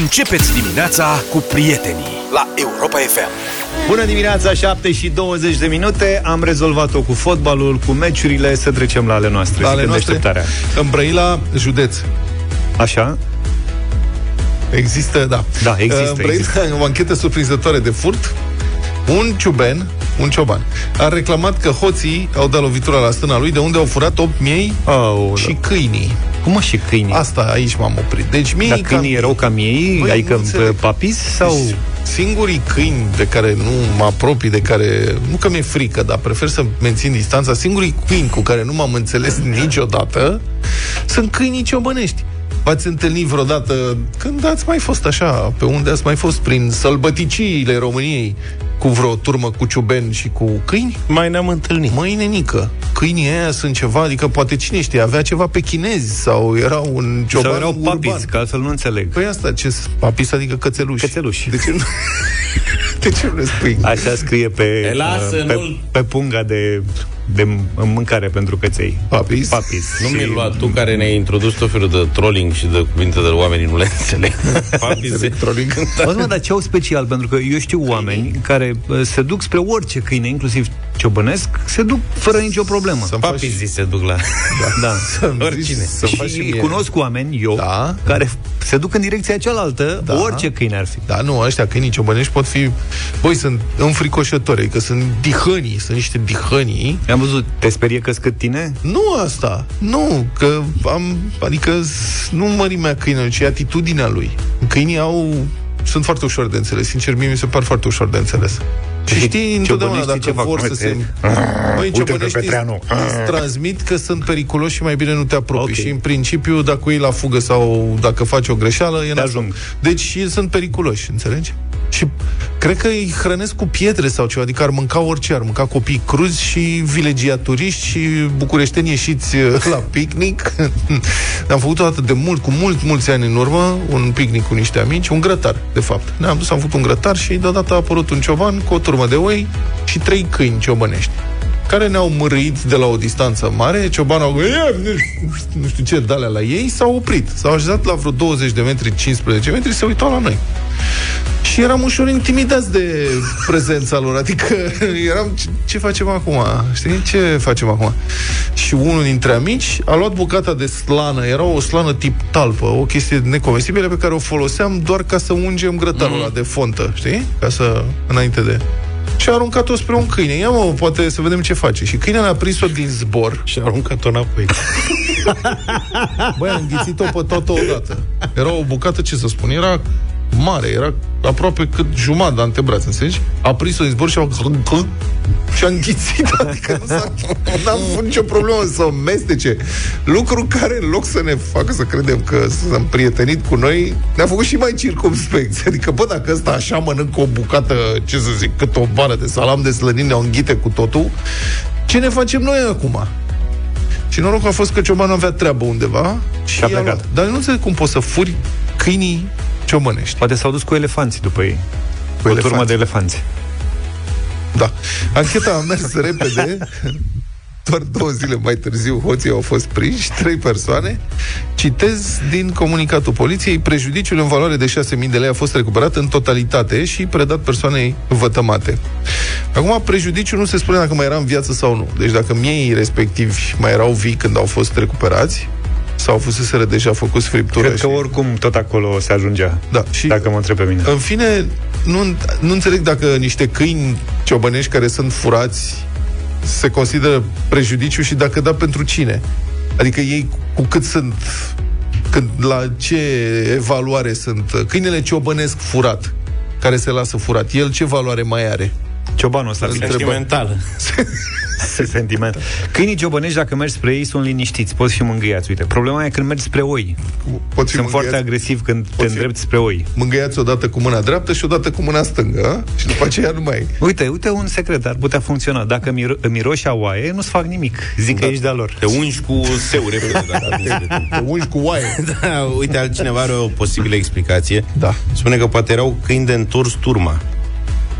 Începeți dimineața cu prietenii la Europa FM. Bună dimineața, 7 și 20 de minute Am rezolvat-o cu fotbalul, cu meciurile Să trecem la ale noastre La și ale când noastre, deșteptarea. în Brăila, județ. Așa? Există, da. Da, există, În Brăila, există. o anchetă surprinzătoare de furt. Un ciuben, un cioban, a reclamat că hoții au dat lovitura la stâna lui, de unde au furat 8 miei Oh, și câinii. Cum mă și câinii? Asta aici m-am oprit. Deci miei Dar cam- câinii erau ca miei? Băi, adică nu înțeleg. papis? Sau... Deci, Singurii câini de care nu mă apropii, de care, nu că mi-e frică, dar prefer să mențin distanța, singurii câini cu care nu m-am înțeles niciodată sunt câinii ciobănești. V-ați întâlnit vreodată când ați mai fost așa, pe unde ați mai fost, prin sălbăticiile României, cu vreo turmă cu ciubeni și cu câini? Mai ne-am întâlnit. Măi, nenică, câinii ăia sunt ceva, adică poate cine știe, avea ceva pe chinezi sau era un cioban Sau erau urban. papis, că altfel nu înțeleg. Păi asta, ce papis, adică cățeluși. Cățeluși. De ce nu, de ce nu le spui? Așa scrie pe, E, lasă, pe, nu-l- pe punga de, de mâncare pentru căței. Papis? Papis. Nu Și- mi-l lua tu care ne-ai introdus tot felul de trolling și de cuvinte de oamenii nu le înțeleg. Papi se... Trolling. Bă, mă, dar ce au special? Pentru că eu știu oameni care uh, se duc spre orice câine, inclusiv ciobănesc, se duc fără nicio problemă. Să-mi Papi faci- zi se duc la... Da. Să-mi Oricine. zici, Să faci și Și mie. cunosc oameni, eu, Da. care se duc în direcția cealaltă, Da. orice câine ar fi. Da, nu, ăștia câinii ciobănești pot fi... Băi, sunt înfricoșători, că sunt dihănii, sunt niște dihănii. Am văzut, te sperie că scât tine? Nu asta, nu, că am... Adică s- nu mărimea câinelui, ci atitudinea lui. Câinii au... Sunt foarte ușor de înțeles, sincer, mie mi se par foarte ușor de înțeles. Și știi întotdeauna ciobăneștii dacă ce fac? vor să se... Uite. Băi, Uite-l pe ciobăneștii Petreanu. îți transmit că sunt periculoși și mai bine nu te apropii. Ok. Și în principiu, dacă o iei la fugă sau dacă faci o greșeală, e nasol. ajung. Deci ei sunt periculoși, înțelegi? Și cred că îi hrănesc cu pietre sau ceva, adică ar mânca orice, ar mânca copii cruzi și vilegiaturiști și bucureșteni ieșiți uh, la picnic. Am făcut o dată de mult, cu mult, mulți ani în urmă, un picnic cu niște amici, un grătar, de fapt. Ne-am dus, am făcut un grătar și deodată a apărut un cioban cu o turmă de oi și trei câini ciobănești care ne-au mărâit de la o distanță mare, ciobanul au "Ia, nu știu- nu știu ce, dalea la ei, s-au oprit. S-au așezat la vreo 20 de metri, 15 metri, se uitau la noi. Și eram ușor intimidați de prezența lor. Adică eram, ce, ce facem acum? Știi? Ce facem acum? Și unul dintre amici a luat bucata de slană. Era o slană tip talpă, o chestie necomestibilă pe care o foloseam doar ca să ungem grătarul ăla de fontă, știi? Ca să, înainte de... Și a aruncat-o spre un câine. Ia mă, poate să vedem ce face. Și câinele a prins-o din zbor Și a aruncat-o înapoi. Băi, a înghițit-o pe toată odată. Era o bucată, ce să spun, era mare, era aproape cât jumătate de antebraț, înțelegi? A prins-o din zbor și a și a înghițit, adică nu s-a, n-am avut nicio problemă să o mestece. Lucru care, în loc să ne facă să credem că sunt prietenit cu noi, ne-a făcut și mai circumspecți. Adică, bă, dacă ăsta așa mănâncă o bucată, ce să zic, cât o bară de salam de slănine, o înghite cu totul, ce ne facem noi acum? Și norocul a fost că ciobanul avea treabă undeva și a a plecat. luat. Dar eu nu înțeleg cum poți să furi câinii ciobănești. Poate s-au dus cu elefanții după ei. Cu o elefanți. turmă de elefanți. Da. Ancheta a mers repede. Doar două zile mai târziu hoții au fost prinși, trei persoane. Citez din comunicatul poliției, prejudiciul în valoare de 6.000 de lei a fost recuperat în totalitate și predat persoanei vătămate. Acum, prejudiciul nu se spune dacă mai era în viață sau nu. Deci dacă miei respectivi mai erau vii când au fost recuperați, sau fuseseră deja făcuți friptură Cred că și... oricum tot acolo se ajungea. Da, și Dacă mă întreb pe mine. în fine, nu, nu înțeleg dacă niște câini ciobănești care sunt furați se consideră prejudiciu și dacă da, pentru cine. Adică ei cu cât sunt când, la ce evaluare sunt câinele ciobănesc furat care se lasă furat, el ce valoare mai are? Ciobanul ăsta. Întreb- Sentimental. sentiment. Câinii ciobănești, dacă mergi spre ei, sunt liniștiți, poți fi mângâiați. Uite, problema e când mergi spre oi. Pot fi Sunt foarte mângâiați, agresiv când te fi- îndrepti spre oi. mângâiați odată cu mâna dreaptă și odată cu mâna stângă a? și după aceea nu mai Uite, uite un secret, ar putea funcționa. Dacă miro- îmi miroși a oaie, nu-ți fac nimic. Zic că ești de-a lor. Te ungi cu seu repede. Dacă atingi de timp. te ungi cu oaie. da, uite, altcineva are o posibilă explicație. Da. Spune că poate erau câini de întors turma.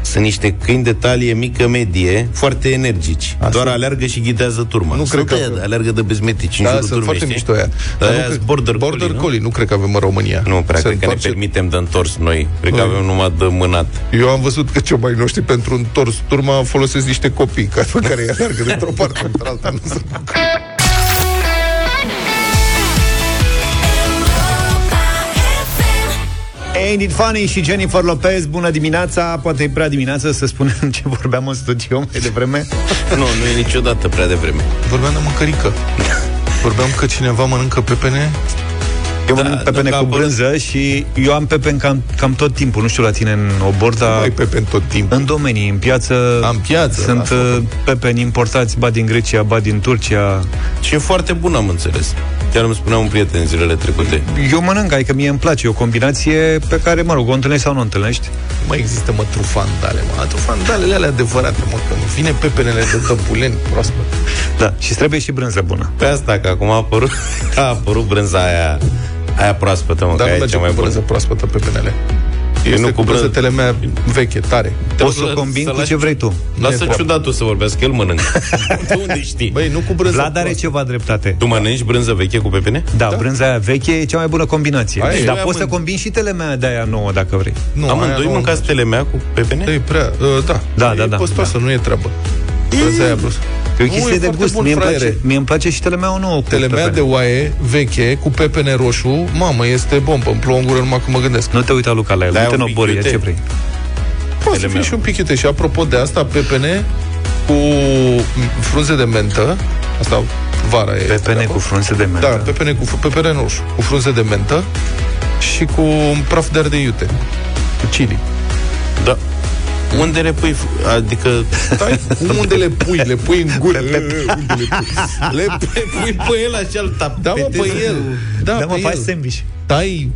Sunt niște câini de talie mică medie, foarte energici. Asta- Doar alergă și ghidează turma. Nu Sunt cred că- aia, alergă de bezmetici în Da, jurul sunt turmei, foarte știi? mișto aia. Dar nu aia cred- sunt border, border collie, collie, nu cred că avem în România. Nu, prea Se cred că ne întoarce- permitem de întors noi. Cred că Nu. avem numai de mânat. Eu am văzut că cei mai noștri pentru întors turma folosesc niște copii care, pe care îi alergă dintr-o parte într-alta. Nu Ain't it funny și Jennifer Lopez, bună dimineața Poate e prea dimineață să spunem ce vorbeam în studio mai devreme Nu, nu e niciodată prea devreme. Vorbeam de mâncărică. Vorbeam că cineva mănâncă pepene. Eu Da, mănânc da, pepene că a cu apărut- brânză și eu am pepeni cam, cam tot timpul Nu știu la tine în obor, dar Ai pepeni tot timpul. în domenii, în piață În piață, Sunt la uh, pepeni importați, ba din Grecia, ba din Turcia Și e foarte bun, am înțeles. Chiar îmi spunea un prieten zilele trecute. Eu mănânc, adică mie îmi place E o combinație pe care, mă rog, o întâlnești sau nu o întâlnești Mai există, mă, trufandale, mă. Trufandalele alea adevărate, mă, că nu vine pepenele de tăpuleni proaspăt. Da, și trebuie și brânză bună Pe asta, că acum a apărut, a apărut brânza aia, aia proaspătă, mă, Dar că nu aia e merge cea mai cu bună. brânză proaspătă pepenele. Este nu nu cu cu brânză brânză. telemea veche, tare. Poți să o Să- combini să cu lași- ce vrei tu Lasă treabă. ciudatul să vorbească, el mănâncă. tu unde știi? Băi, nu cu brânză Vlad are proaspătă. ceva dreptate Tu mănânci brânză veche cu pepene? Da, da, brânza aia veche e cea mai bună combinație. Aia e. Dar Eu poți să am- combini și telemea de aia nouă dacă vrei. Nu, Amândoi aia nu- mâncați telemea cu pepene? E prea, uh, da. Da, e da, da, Postoasă, nu e treabă. Brânza aia brusă. E o Nu, chestie e de foarte gust. bun, Mie îmi, place, fraiere. mie îmi place și telemea nouă cu Telemea pepene. de oaie veche cu pepene roșu, mamă, este bombă. Îmi plouă în gură numai când mă gândesc. Nu te uita, Luca, la el. Da, Nu te un pic nobori, ia iute. ce vrei. Poate să fie Telemea. și un pic iute. Și apropo de asta, pepene cu frunze de mentă. Asta vara e. Pepene de cu acolo. frunze de mentă. Da, pepene cu pepene roșu, cu frunze de mentă și cu un praf de ardei de iute. Cu chili. Da. Unde le pui? f- Adică Stai, cum unde le pui? Le pui în gură. Unde le pui? Le pui pe el așa îl Da, mă, pe el. Da, Da, mă, pe faci el. sandwich. Tai,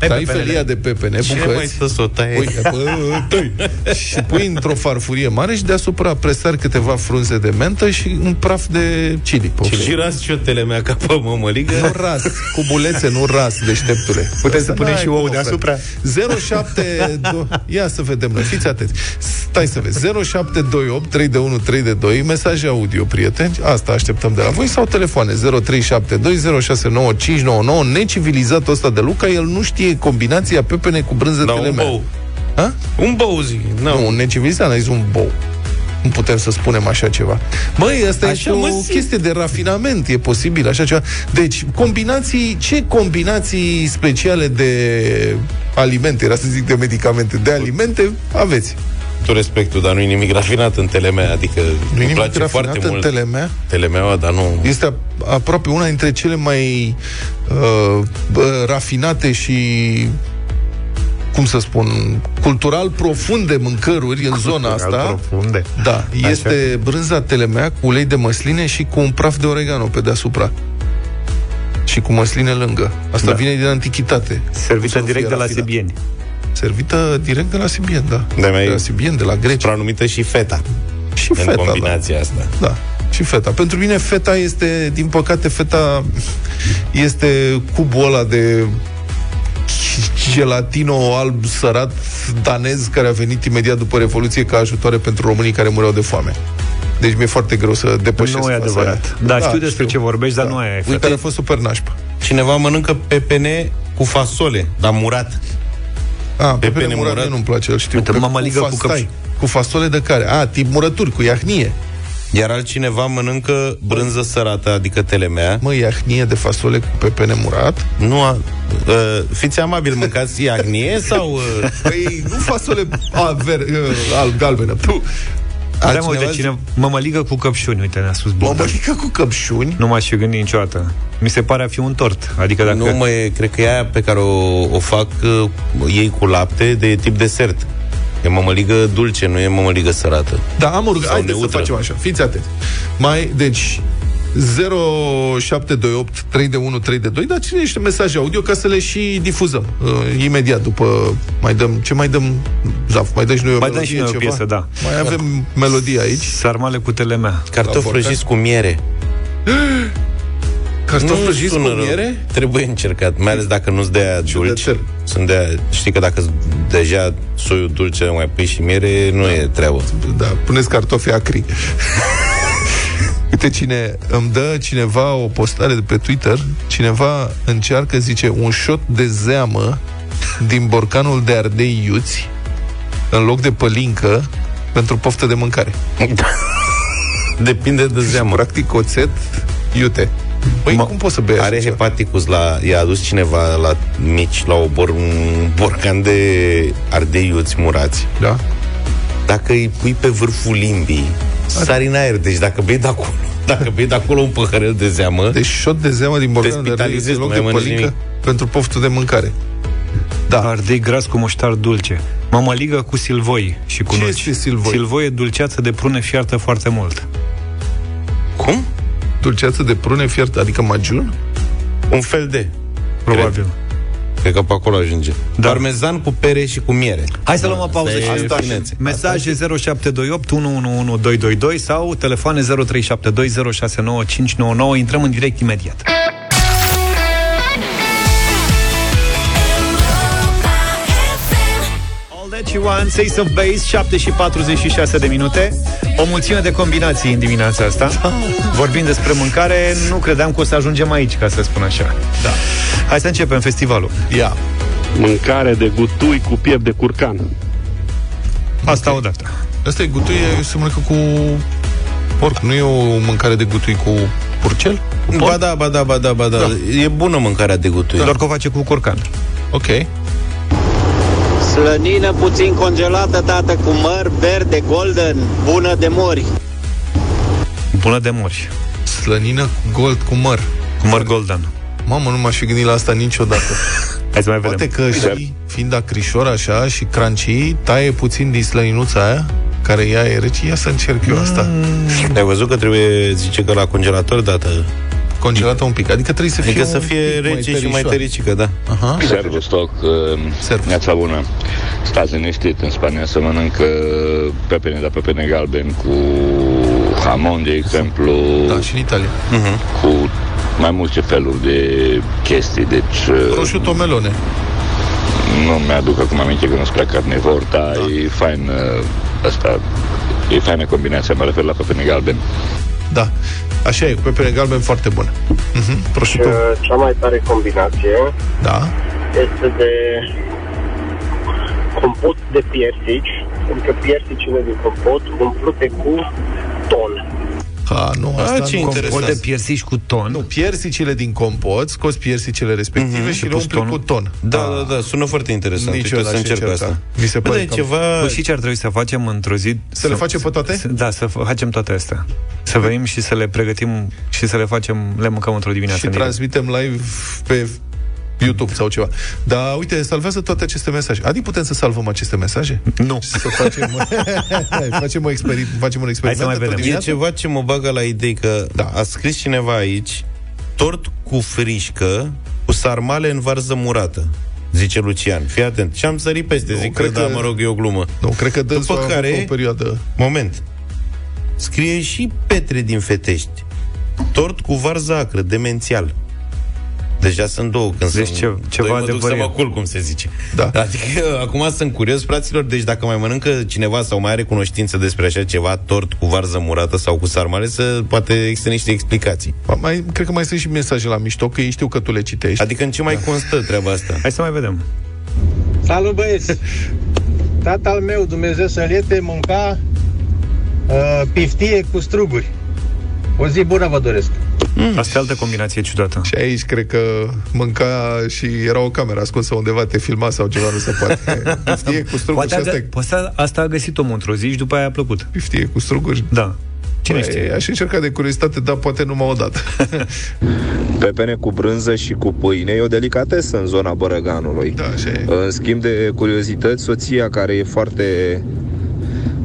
Ai tai pepenele. felia de pepene, ce mai bucăți. stă să o taie? Pui, bă, tăi. și pui într-o farfurie mare și deasupra presari câteva frunze de mentă și un praf de chili. pe Și fel. girați și o telemea ca pe mămăligă? Nu ras, cu bulețe, nu ras, deșteptule. Puteți să punem N-ai și ou cum, deasupra? frate. 07 do- Ia să vedem, noi, fiți atenți. Stai să vezi. 0728 3 de 1 3 de 2 mesaje audio, prieteni. Asta așteptăm de la voi sau telefoane 0372 069599 necivilizatul ăsta de Luca, el nu știe combinația pepene cu brânză Da, un telemea. bou. Ha? Un bou, zic. No. Nu, un necivilizat, n-a zis un bou. Nu putem să spunem așa ceva. Băi, asta Așa, e mă, o simt. chestie de rafinament, e posibil așa ceva. Deci, combinații, ce combinații speciale de alimente, era să zic de medicamente, de alimente aveți? Tu respectul, dar nu-i nimic rafinat în telemea, adică Nu e îmi nimic place rafinat foarte în mult telemea? telemeaua, dar nu... Este a- aproape una dintre cele mai uh, bă, rafinate și cum să spun, cultural profunde mâncăruri în zona asta. Profunde. Da, este brânza telemea cu ulei de măsline și cu un praf de oregano pe deasupra. Și cu măsline lângă. Asta Da. da. vine din antichitate. Servită Să nu direct fie de la rafinat. Sibieni. Servită direct de la Sibien, da. De mai- de la Sibien, de la Grecia. Supranumită și feta Și în feta, da. combinația asta. Da, și feta. Pentru mine feta este, din păcate, feta este cubul ăla de gelatino alb sărat danez care a venit imediat după Revoluție ca ajutoare pentru românii care mureau de foame. Deci mi-e foarte greu să depășesc Nu e faza adevărat. aia. Da, știu despre ce vorbești, dar nu aia e Uite, feta. care a fost super nașpa. Cineva mănâncă pepene cu fasole, dar murat. A, pe Pepene pene murat, murat. mie nu-mi place, îl știu. Uite, Pe- mămăligă cu fastai. căpșuni. Cu fasole de care? A, tip murături, cu iahnie. Iar altcineva mănâncă brânză sărată, adică telemea. Mă, iahnie de fasole cu pepene murat. Nu a, uh, fiți amabil, mâncați iagnie sau... Uh, Păi, nu fasole a, ver, uh, alb, galbenă. Puh. Da, mă, Altcineva uite, zice, cine mămăligă cu căpșuni, uite, ne-a spus Bogdan. Mămălică cu căpșuni. Nu m-aș fi gândit niciodată. Mi se pare a fi un tort. Adică dacă... Nu, mă, e, cred că e aia pe care o, o fac uh, ei cu lapte de tip desert. E mămăligă dulce, nu e mămăligă sărată. Da, am urgat. Sau Haideți să neutră. facem așa. Fiți atenți. Mai, deci, 0728 3 de 1 3 de 2, dar cine niște mesaje audio ca să le și difuzăm uh, imediat după mai dăm, ce mai dăm Zaf, mai dăm și noi o Mai dăm melodie, și noi o ceva? piesă, da. Mai avem melodie aici. Sarmale cu telemea. Cartofi borcan? prăjiți cu miere. Cartofi Nu prăjiți cu sună rău. miere? Trebuie încercat, mai ales dacă nu-ți de aia dulci. Ciudățel. Sunt de aia, știi că dacă deja soiul dulce mai pui și miere, nu e treabă. Da, puneți cartofi acri. Uite cine îmi dă cineva o postare de pe Twitter, cineva încearcă, zice, un shot de zeamă din borcanul de ardei iuți în loc de pălincă pentru poftă de mâncare. Depinde de zeamă. Practic oțet iute. Păi Ma- cum poți să bei Are așa ceva? hepaticus la... I-a adus cineva la mici la o bor, un borcan de ardei iuți murați. Da? Dacă îi pui pe vârful limbii, sari în aer. Deci dacă bei de acolo, dacă bei de acolo un păhărel de zeamă, Deci shot de zeamă din borcanul de ardei iuți spitalizezi, în loc nu de mai mănânci pălincă nimic. pentru poftă de mâncare. Da. Ardei gras cu muștar dulce. Mămăligă cu silvoi și cu Ce nuci. este silvoi? Silvoi e dulceață de prune fiartă foarte mult. cum? Dulceață de prune fiert, adică magiun? Un fel de... Probabil. Cred că pe acolo ajunge. Da. Parmezan cu pere și cu miere. Hai să luăm o pauză Asta e și finețe. Mesaje 0728 111222 sau telefoane 0372069599. Intrăm în direct imediat. All That You Want, Ace of Base, 7 și 46 de minute. O mulțime de combinații în dimineața asta. Vorbind despre mâncare, nu credeam că o să ajungem aici, ca să spun așa. Da. Hai să începem festivalul. Ia. Mâncare de gutui cu piept de curcan. Asta odată. Asta e gutuie, se mănâncă cu porc. Nu e o mâncare de gutui cu purcel? Cu porc? Ba da, ba da, ba da, ba da. Da. E bună mâncarea de gutui. Doar că o face cu curcan. Ok. Slănină puțin congelată, tată, cu măr verde, golden, bună de mori. Bună de mori. Slănină cu gold cu măr. Cu măr golden. Mamă, nu m-aș fi gândit la asta niciodată. Hai să mai vedem. Poate că și fiind acrișor așa și crunchy, taie puțin din slăninuța aia, care ea e rece. Ia să încerc eu asta. Ai văzut că trebuie, zice că la congelator dată. Congelată un pic. Adică trebuie să fie Adică să un fie pic mai rece și mai tărișoară. tăricică, da. Aha. Servus, stoc, Servus. neața bună. Stați liniștit, în Spania se mănâncă pepene, dar pepene galben cu hamon, de exemplu, Da, și în Italia. cu mai multe feluri de chestii, deci uh, Prosciutto melone. nu mi-aduc acum aminte că nu sunt prea carnivor, dar e fain uh, asta, e faină combinația, mă refer la pepene galben. Da. Așa e, cu pepene galben foarte bună. Uh-huh. Prosciutto. cea mai tare combinație Da. este de compot de piersici, adică piersicile din compot umplute cu ton. Ha, nu, asta A, ce nu. interesant. O de piersici cu ton. Nu, piersicile din compot, scoți piersicile respective și Și le pus umpli tonul? cu ton. Da, da, da, sună foarte interesant. Nici Uite, eu să n-aș încerc încerca. asta. Mi se Bă, pare dar e cam- ceva... Bă, și ce ar trebui să facem într-o zi? Să le facem pe toate? Să, da, să f- facem toate astea. Să venim și să le pregătim și să le facem, le mâncăm într-o dimineață. și în direct. transmitem live pe YouTube sau ceva. Dar uite, salvează toate aceste mesaje. Adică putem să salvăm aceste mesaje? Nu. Să facem, facem, o experi- facem un experiment mai într-o vedem. E dimineață? ceva ce mă bagă la idei că Da. da. a scris cineva aici tort cu frișcă cu sarmale în varză murată. Zice Lucian. Fii atent. Și am sărit peste. Nu, Zic că, cred da, că- mă rog, e o glumă. Nu, cred că dânsul După a care- avut o perioadă... Moment. Scrie și Petre din Fetești. Tort cu varză acră, demențial. Deja sunt două când Deci sunt, ce- ceva doi mă duc să adevărat. mă culc, cum se zice. Da. Adică acum sunt curios, fraților, deci dacă mai mănâncă cineva sau mai are cunoștință despre așa ceva, tort cu varză murată sau cu sarmale, să poate există niște explicații. Ba, Mai, cred că mai sunt și mesaje la mișto, că ei știu că tu le citești. Adică în ce mai constă treaba asta? Hai să mai vedem. Salut băieți! Tatăl meu, Dumnezeu să-l ierte, mânca uh, piftie cu struguri. O zi bună vă doresc! Asta e altă combinație ciudată. Și aici cred că mânca și era o cameră ascunsă undeva, te filma sau ceva, nu se poate. Piftie cu struguri Poate, și a, asta gă- e poate asta a găsit omul într-o zi și după aia a plăcut. piftie cu struguri. Da. Cine Băi, știe? Aș încerca de curiozitate, dar poate numai o dată. Pepene cu brânză și cu pâine e o delicatesă în zona Bărăganului. Da, așa e. În schimb de curiozități, soția care e foarte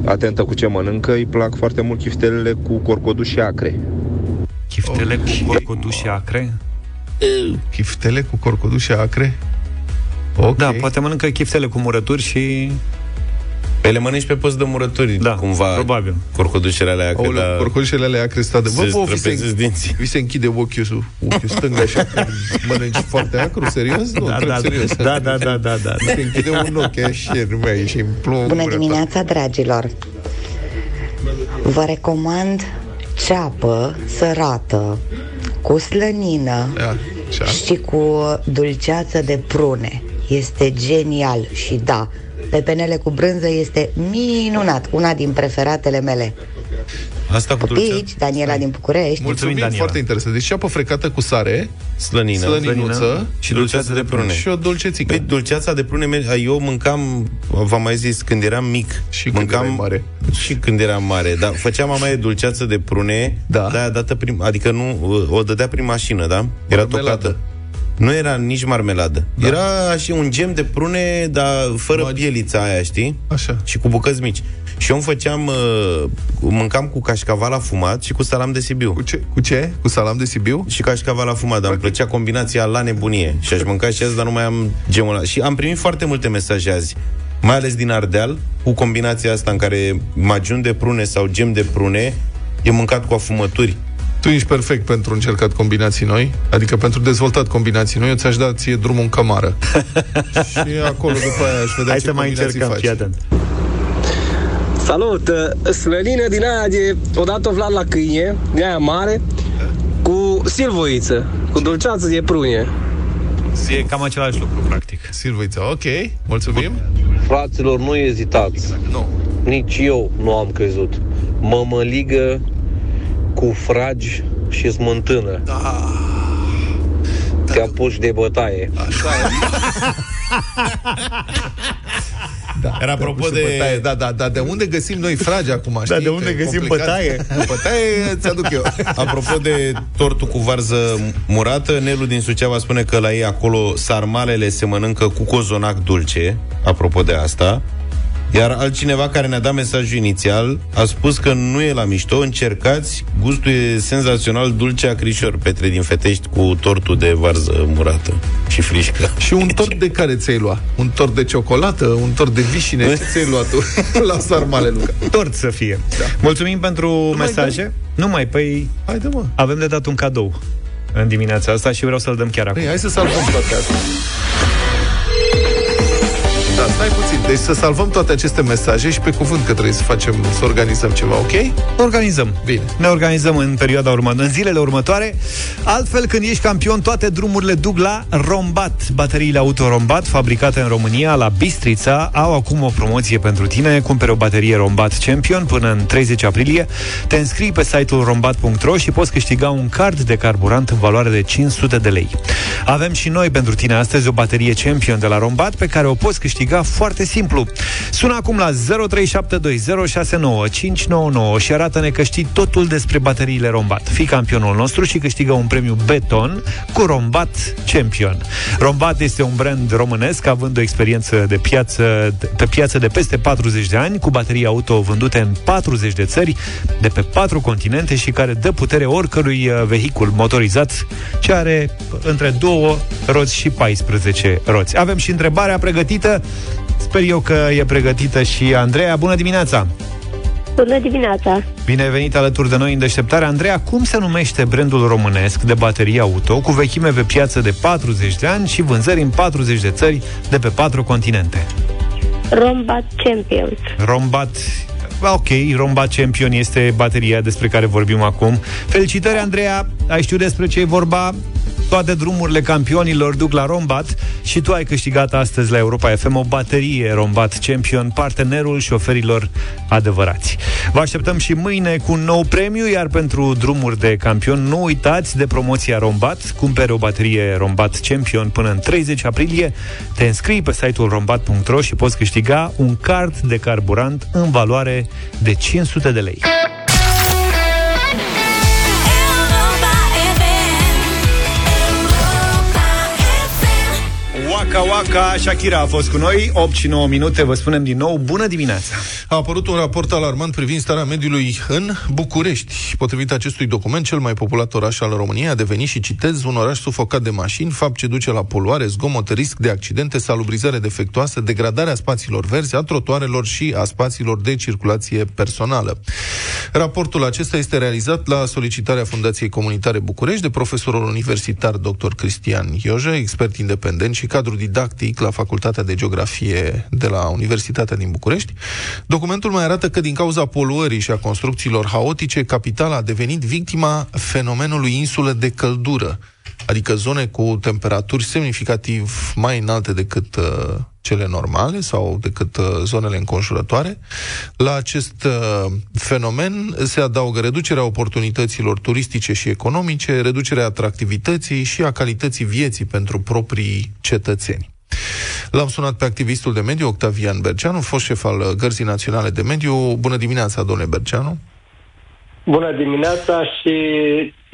atentă cu ce mănâncă, îi plac foarte mult chiftelele cu corcoduși acre. Chiftele Ok. cu corcoduși acre? Chiftele cu corcodușe acre? Ok. Da, poate mănâncă chiftele cu murături și Pe le mănânci pe post de murături, da, cumva. probabil. Corcodușele alea. că Aoleu, da, corcodușele alea crestate. Bă, se bă, vi străpezesc se, dinții. vi se închide ochiul, ochiul stâng așa când mănânci foarte acru, serios? Nu, Da, întreb da, serios. da, da, da, da, da. Vi se închide un ochi așa, nu mai ieși în plumb. Bună dimineața, dragilor! Vă recomand ceapă sărată, cu slănină Așa. și cu dulceață de prune. Este genial și da, pepenele cu brânză este minunat, una din preferatele mele. Asta cu dulce. Pici, Daniela din București. Mulțumim, foarte interesant. Deci ceapă frecată cu sare, Slănină. slăninuță Slănină și dulceață de prune. și o dulcețică. Păi, dulceața de prune, mer- eu mâncam, v-am mai zis, când eram mic. Și când mâncam, erai mare. Și când eram mare, da. Făcea mama e dulceață de prune, Da. de-aia dată prim, adică nu, o dădea prin mașină, da? Era Marmeladă. tocată. Nu era nici marmeladă. Da. Era așa un gem de prune, dar fără pielița aia, știi? Așa. Și cu bucăți mici. Și eu îmi făceam, uh, mâncam cu cașcaval afumat și cu salam de Sibiu. Cu ce? Cu ce? Cu salam de Sibiu? Și cașcaval afumat, dar îmi plăcea combinația la nebunie. Și aș mânca și azi, dar nu mai am gemul ăla. Și am primit foarte multe mesaje azi, mai ales din Ardeal, cu combinația asta în care magiun de prune sau gem de prune e mâncat cu afumături. Tu ești perfect pentru încercat combinații noi, adică pentru dezvoltat combinații noi, eu ți-aș da ție drumul în cămară. și acolo după aia aș vedea Hai ce să mai combinații încercăm, faci. Fii atent. Salut! Slănină din aia de odată Vlad la câine, din aia mare, cu silvoiță, cu dulceață de prune. E cam același lucru, practic. Silvița, ok, mulțumim. Fraților, nu ezitați. Nu. Nici eu nu am crezut. Mămăligă cu fragi și smântână. Da. Te apuci de bătaie. Da, Era apropo și de- Bătaie. Da, da, da, de unde găsim noi fragi acum, știi? de unde Că e găsim complicat. bătaie? Bătaie ți-aduc eu. Apropo de tortul cu varză murată, Nelu din Suceava spune că la ei acolo sarmalele se mănâncă cu cozonac dulce, apropo de asta. Iar altcineva care ne-a dat mesajul inițial a spus că nu e la mișto, încercați, gustul e senzațional dulce acrișor, Petre din Fetești, cu tortul de varză murată și frișcă. Și un tort de care ți-ai luat? Un tort de ciocolată? Un tort de vișine? Ce ți-ai luat tu la sarmale, Luca? Tort să fie. Da. Mulțumim pentru mesaje. Nu mai, păi Haide, mă. avem de dat un cadou în dimineața asta și vreau să-l dăm chiar acum. Păi, hai să salvăm toate astea. Da, stai puțin. Deci să salvăm toate aceste mesaje și pe cuvânt că trebuie să facem, să organizăm ceva, ok? Organizăm. Bine. Ne organizăm în perioada următoare, în zilele următoare. Altfel, când ești campion, toate drumurile duc la Rombat. Bateriile auto Rombat, fabricate în România, la Bistrița, au acum o promoție pentru tine. Cumpere o baterie Rombat Champion până în 30 aprilie. Te înscrii pe site-ul rombat.ro și poți câștiga un card de carburant în valoare de 500 de lei. Avem și noi pentru tine astăzi o baterie Champion de la Rombat pe care o poți câștiga foarte simplu. Sună acum la 0372069599 și arată-ne că știi totul despre bateriile Rombat. Fii campionul nostru și câștigă un premiu beton cu Rombat Champion. Rombat este un brand românesc având o experiență de piață, pe piață de peste 40 de ani, cu baterii auto vândute în 40 de țări, de pe 4 continente și care dă putere oricărui uh, vehicul motorizat ce are între 2 roți și 14 roți. Avem și întrebarea pregătită. Sper eu că e pregătită și Andreea. Bună dimineața! Bună dimineața! Bine ai venit alături de noi în deșteptare. Andreea, cum se numește brandul românesc de baterii auto cu vechime pe piață de 40 de ani și vânzări în 40 de țări de pe 4 continente? Rombat Champions. Rombat Ok, Rombat Champion este bateria despre care vorbim acum. Felicitări, Andreea! Ai știut despre ce e vorba? Toate drumurile campionilor duc la Rombat și tu ai câștigat astăzi la Europa FM o baterie Rombat Champion, partenerul șoferilor adevărați. Vă așteptăm și mâine cu un nou premiu, iar pentru drumuri de campion nu uitați de promoția Rombat. Cumpere o baterie Rombat Champion până în 30 aprilie. Te înscrii pe site-ul rombat.ro și poți câștiga un card de carburant în valoare de 500 de lei. Waka Waka, Shakira a fost cu noi 8 și 9 minute, vă spunem din nou Bună dimineața A apărut un raport alarmant privind starea mediului în București. Potrivit acestui document, cel mai populat oraș al României a devenit și citez un oraș sufocat de mașini, fapt ce duce la poluare, zgomot, risc de accidente, salubrizare defectuoasă, degradarea spațiilor verzi, a trotuarelor și a spațiilor de circulație personală. Raportul acesta este realizat la solicitarea Fundației Comunitare București de profesorul universitar dr. Cristian Ioje, expert independent și cadru didactic la Facultatea de Geografie de la Universitatea din București. Documentul mai arată că din cauza poluării și a construcțiilor haotice, capitala a devenit victima fenomenului insulă de căldură, adică zone cu temperaturi semnificativ mai înalte decât uh, cele normale sau decât uh, zonele înconjurătoare. La acest uh, fenomen se adaugă reducerea oportunităților turistice și economice, reducerea atractivității și a calității vieții pentru proprii cetățeni. L-am sunat pe activistul de mediu, Octavian Berceanu, fost șef al Gărzii Naționale de Mediu. Bună dimineața, domnule Berceanu! Bună dimineața și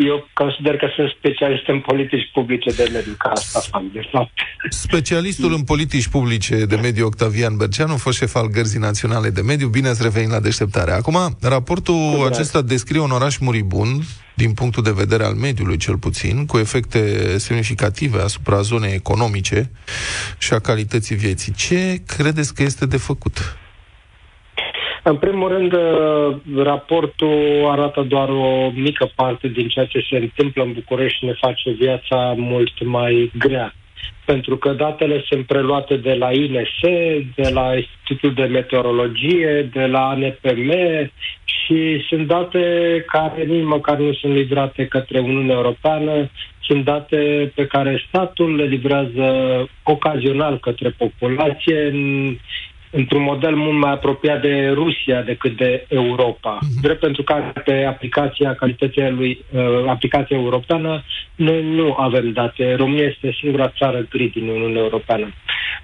eu consider că sunt specialist în politici publice de mediu, ca asta fac, de fapt. Specialistul în politici publice de mediu Octavian Berceanu, fost șef al Gărzii Naționale de Mediu. Bine ați revenit la deșteptare. Acum, raportul Bine. acesta descrie un oraș muribund, din punctul de vedere al mediului cel puțin, cu efecte semnificative asupra zonei economice și a calității vieții. Ce credeți că este de făcut? În primul rând, uh, raportul arată doar o mică parte din ceea ce se întâmplă în București și ne face viața mult mai grea. Pentru că datele sunt preluate de la INS, de la Institutul de Meteorologie, de la ANPM și sunt date care nici măcar nu sunt livrate către Uniunea Europeană, sunt date pe care statul le livrează ocazional către populație în într-un model mult mai apropiat de Rusia decât de Europa. Uh-huh. Drept pentru că pe aplicația calității lui, uh, aplicația europeană, noi nu avem date. România este singura țară gri din Uniunea Europeană.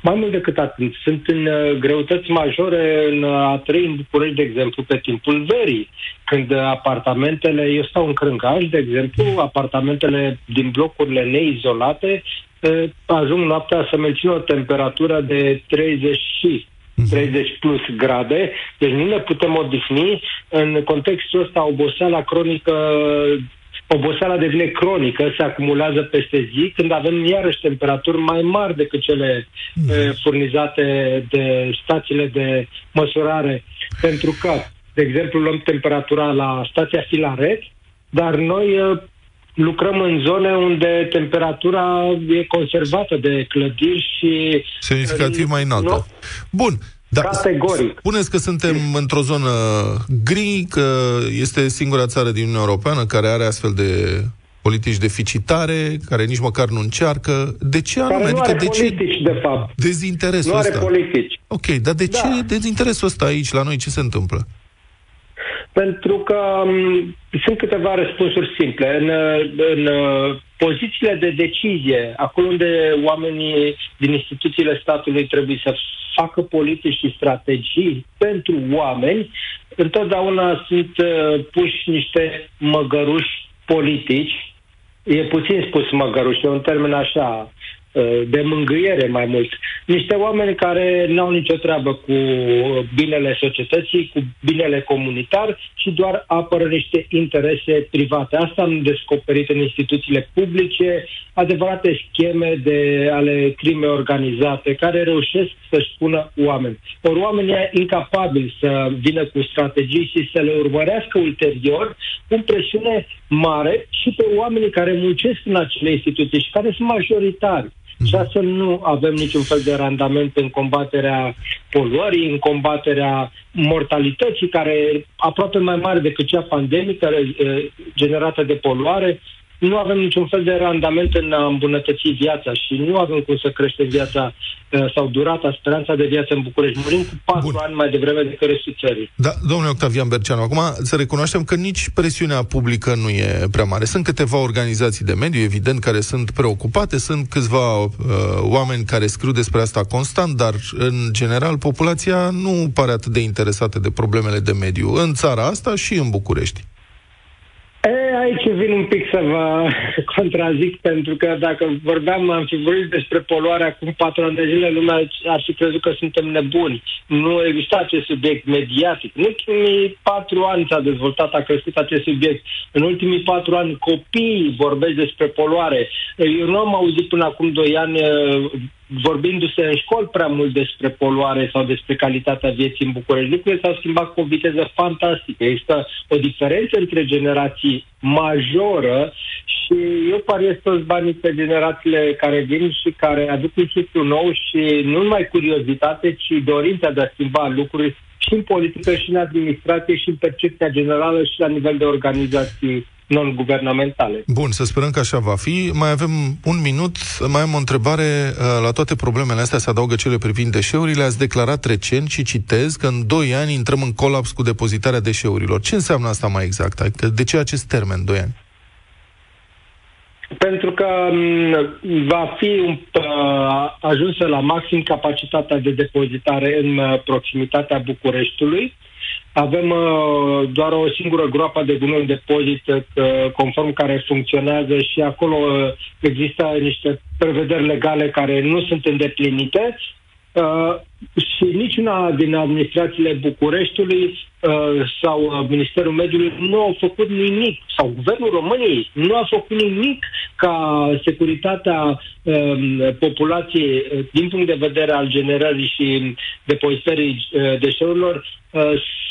Mai mult decât atât, sunt în uh, greutăți majore în a trăi în București, de exemplu, pe timpul verii, când apartamentele, eu stau în Crângaș, de exemplu, apartamentele din blocurile neizolate uh, ajung noaptea să mențină o temperatură de 30 și 30 plus grade, deci nu ne putem odihni. În contextul ăsta, oboseala cronică oboseala devine cronică, se acumulează peste zi, când avem iarăși temperaturi mai mari decât cele e, furnizate de stațiile de măsurare. Pentru că, de exemplu, luăm temperatura la stația Filaret, dar noi e, lucrăm în zone unde temperatura e conservată de clădiri și... Semnificativ mai înaltă. Nu? Bun. Da, Categoric. Spuneți că suntem într-o zonă gri, că este singura țară din Uniunea Europeană care are astfel de politici deficitare, care nici măcar nu încearcă. De ce anume? Care nu adică are de ce politici, de fapt. dezinteresul Nu are ăsta? politici. Ok, dar de Da. ce dezinteresul ăsta aici la noi? Ce se întâmplă? Pentru că um, sunt câteva răspunsuri simple. În, uh, în uh, pozițiile de decizie, acolo unde oamenii din instituțiile statului trebuie să facă politici și strategii pentru oameni, întotdeauna sunt uh, puși niște măgăruși politici. E puțin spus măgăruși, e un termen așa uh, de mângâiere mai mult. Niște oameni care n-au nicio treabă cu binele societății, cu binele comunitar și doar apără niște interese private. Asta am descoperit în instituțiile publice, adevărate scheme de ale crime organizate care reușesc să-și spună oameni. Ori oamenii incapabili să vină cu strategii și să le urmărească ulterior, pun presiune mare și pe oamenii care muncesc în acele instituții și care sunt majoritari. Și astfel nu avem niciun fel de randament în combaterea poluării, în combaterea mortalității, care e aproape mai mare decât cea pandemică eh, generată de poluare. Nu avem niciun fel de randament în a îmbunătăți viața și nu avem cum să creștem viața eh, sau durata, speranța de viață în București. Murim cu patru Bun. ani mai devreme decât restul țării. Da, domnule Octavian Berceanu, acum să recunoaștem că nici presiunea publică nu e prea mare. Sunt câteva organizații de mediu, evident, care sunt preocupate, sunt câțiva uh, oameni care scriu despre asta constant, dar, în general, populația nu pare atât de interesată de problemele de mediu în țara asta și în București. E, aici vin un pic să vă contrazic, pentru că dacă vorbeam, am fi vorbit despre poluare acum patru ani de zile, lumea ar fi crezut că suntem nebuni. Nu exista acest subiect mediatic. În ultimii patru ani s-a dezvoltat, a crescut acest subiect. În ultimii patru ani copiii vorbesc despre poluare. Eu nu am auzit până acum doi ani uh, vorbindu-se în școli prea mult despre poluare sau despre calitatea vieții în București. Lucrurile s-au schimbat cu o viteză fantastică. Există o diferență între generații majoră și eu pariez toți banii pe generațiile care vin și care aduc un ciclu nou și nu numai curiozitate, ci dorința de a schimba lucruri și în politică, și în administrație, și în percepția generală, și la nivel de organizații non-guvernamentale. Bun, să sperăm că așa va fi. Mai avem un minut, mai am o întrebare. uh, La toate problemele astea se adaugă cele privind deșeurile. Ați declarat recent și citez că în 2 ani intrăm în colaps cu depozitarea deșeurilor. Ce înseamnă asta mai exact? Adică de ce acest termen, 2 ani? Pentru că m, va fi un, uh, ajunsă la maxim capacitatea de depozitare în uh, proximitatea Bucureștiului. Avem uh, doar o singură groapă de gunoi în depozit uh, conform care funcționează și acolo uh, există niște prevederi legale care nu sunt îndeplinite. Uh, și niciuna din administrațiile Bucureștiului uh, sau uh, Ministerul Mediului nu au făcut nimic, sau Guvernul României nu a făcut nimic ca securitatea uh, populației uh, din punct de vedere al generării și depozitării uh, deșeurilor uh,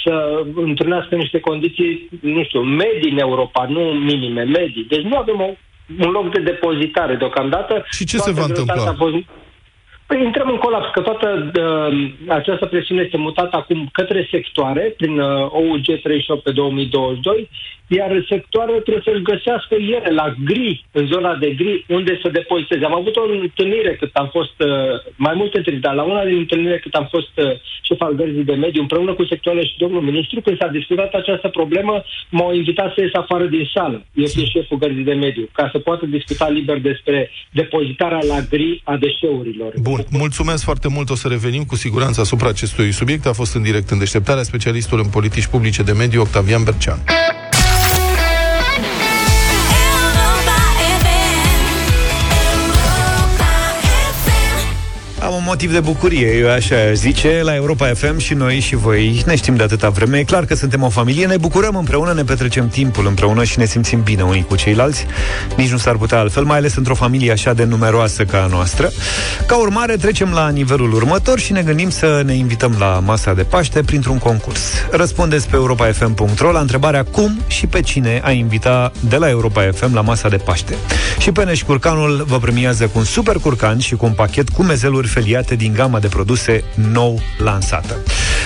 să întâlnească niște condiții, nu știu, medii în Europa, nu minime, medii. Deci nu avem o, un loc de depozitare deocamdată. Și ce se Toată va greutatea întâmpla? a fost Păi intrăm în colaps, că toată uh, această presiune este mutată acum către sectoare, prin uh, OUG 38 pe 2022, iar sectoarele trebuie să-și găsească ele la gri, în zona de gri, unde să depoziteze. Am avut o întâlnire cât am fost, uh, mai multe întâlniri, dar la una din întâlnire cât am fost uh, șef al gărzii de mediu, împreună cu sectoarele și domnul ministru, când s-a discutat această problemă, m-au invitat să ies afară din sală. Eu fiind șeful gărzii de mediu, ca să poată discuta liber despre depozitarea la gri a deșeurilor. Bun, mulțumesc foarte mult. O să revenim cu siguranță asupra acestui subiect. A fost în direct în deșteptarea specialistul în politici publice de mediu, Octavian Bercean. Un motiv de bucurie, eu așa aș zice, la Europa FM și noi și voi ne știm de atâta vreme. E clar că suntem o familie, ne bucurăm împreună, ne petrecem timpul împreună și ne simțim bine unii cu ceilalți. Nici nu s-ar putea altfel, mai ales într-o familie așa de numeroasă ca a noastră. Ca urmare, trecem la nivelul următor și ne gândim să ne invităm la masa de Paște printr-un concurs. Răspundeți pe europafm.ro la întrebarea cum și pe cine a invita de la Europa FM la masa de Paște. Și Peneș Curcanul vă premiază cu un super curcan și cu un pachet cu mezeluri feliate din gama de produse nou lansată.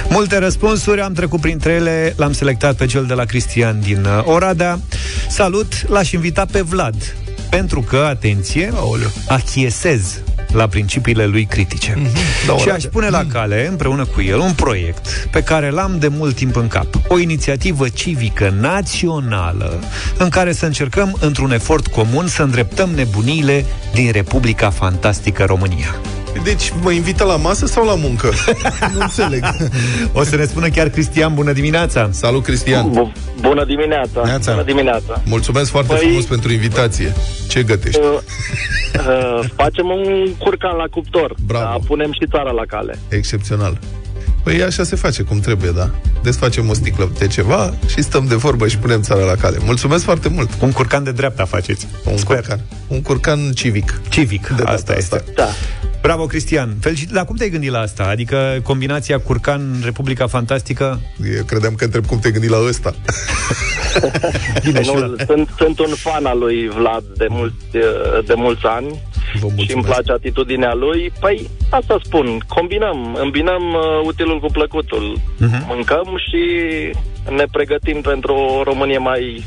Multe răspunsuri, am trecut printre ele, l-am selectat pe cel de la Cristian din uh, Oradea. Salut, l-aș invita pe Vlad, pentru că, atenție, achiesez la principiile lui critice. da, și Oradea. aș pune la cale, împreună cu el, un proiect pe care l-am de mult timp în cap. O inițiativă civică națională în care să încercăm, într-un efort comun, să îndreptăm nebuniile din Republica Fantastică România. Deci, mă invită la masă sau la muncă? nu înțeleg. O să ne spună chiar Cristian, bună dimineața! Salut, Cristian! Bu- Bună dimineața! Neața. Bună dimineața! Mulțumesc foarte Păi- frumos pentru invitație. Ce gătești? Uh, uh, facem un curcan la cuptor. Bravo. Da, punem și țara la cale. Excepțional. Păi așa se face, cum trebuie, da. Desfacem o sticlă de ceva și stăm de vorbă și punem țara la cale. Mulțumesc foarte mult! Un curcan de dreapta faceți. Un Sper. curcan. Un curcan civic. Civic, De asta data este. Da. Bravo, Cristian! Felicit... Dar cum te-ai gândit la asta? Adică combinația Curcan-Republica Fantastică? Eu credeam că întreb cum te gândi la ăsta. Bine, și la... Nu, sunt, sunt un fan al lui Vlad de mulți, uh, de mulți ani Vă și îmi mulțumesc. place atitudinea lui. Păi, asta spun, combinăm, îmbinăm uh, utilul cu plăcutul. Mhm. Mâncăm și ne pregătim pentru o Românie mai,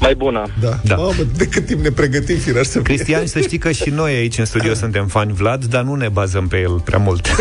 mai bună. Da. Da. Mamă, de cât timp ne pregătim, firar să fie. Cristian, să știi că și noi aici în studio suntem fani Vlad, dar nu ne bazăm pe el prea mult.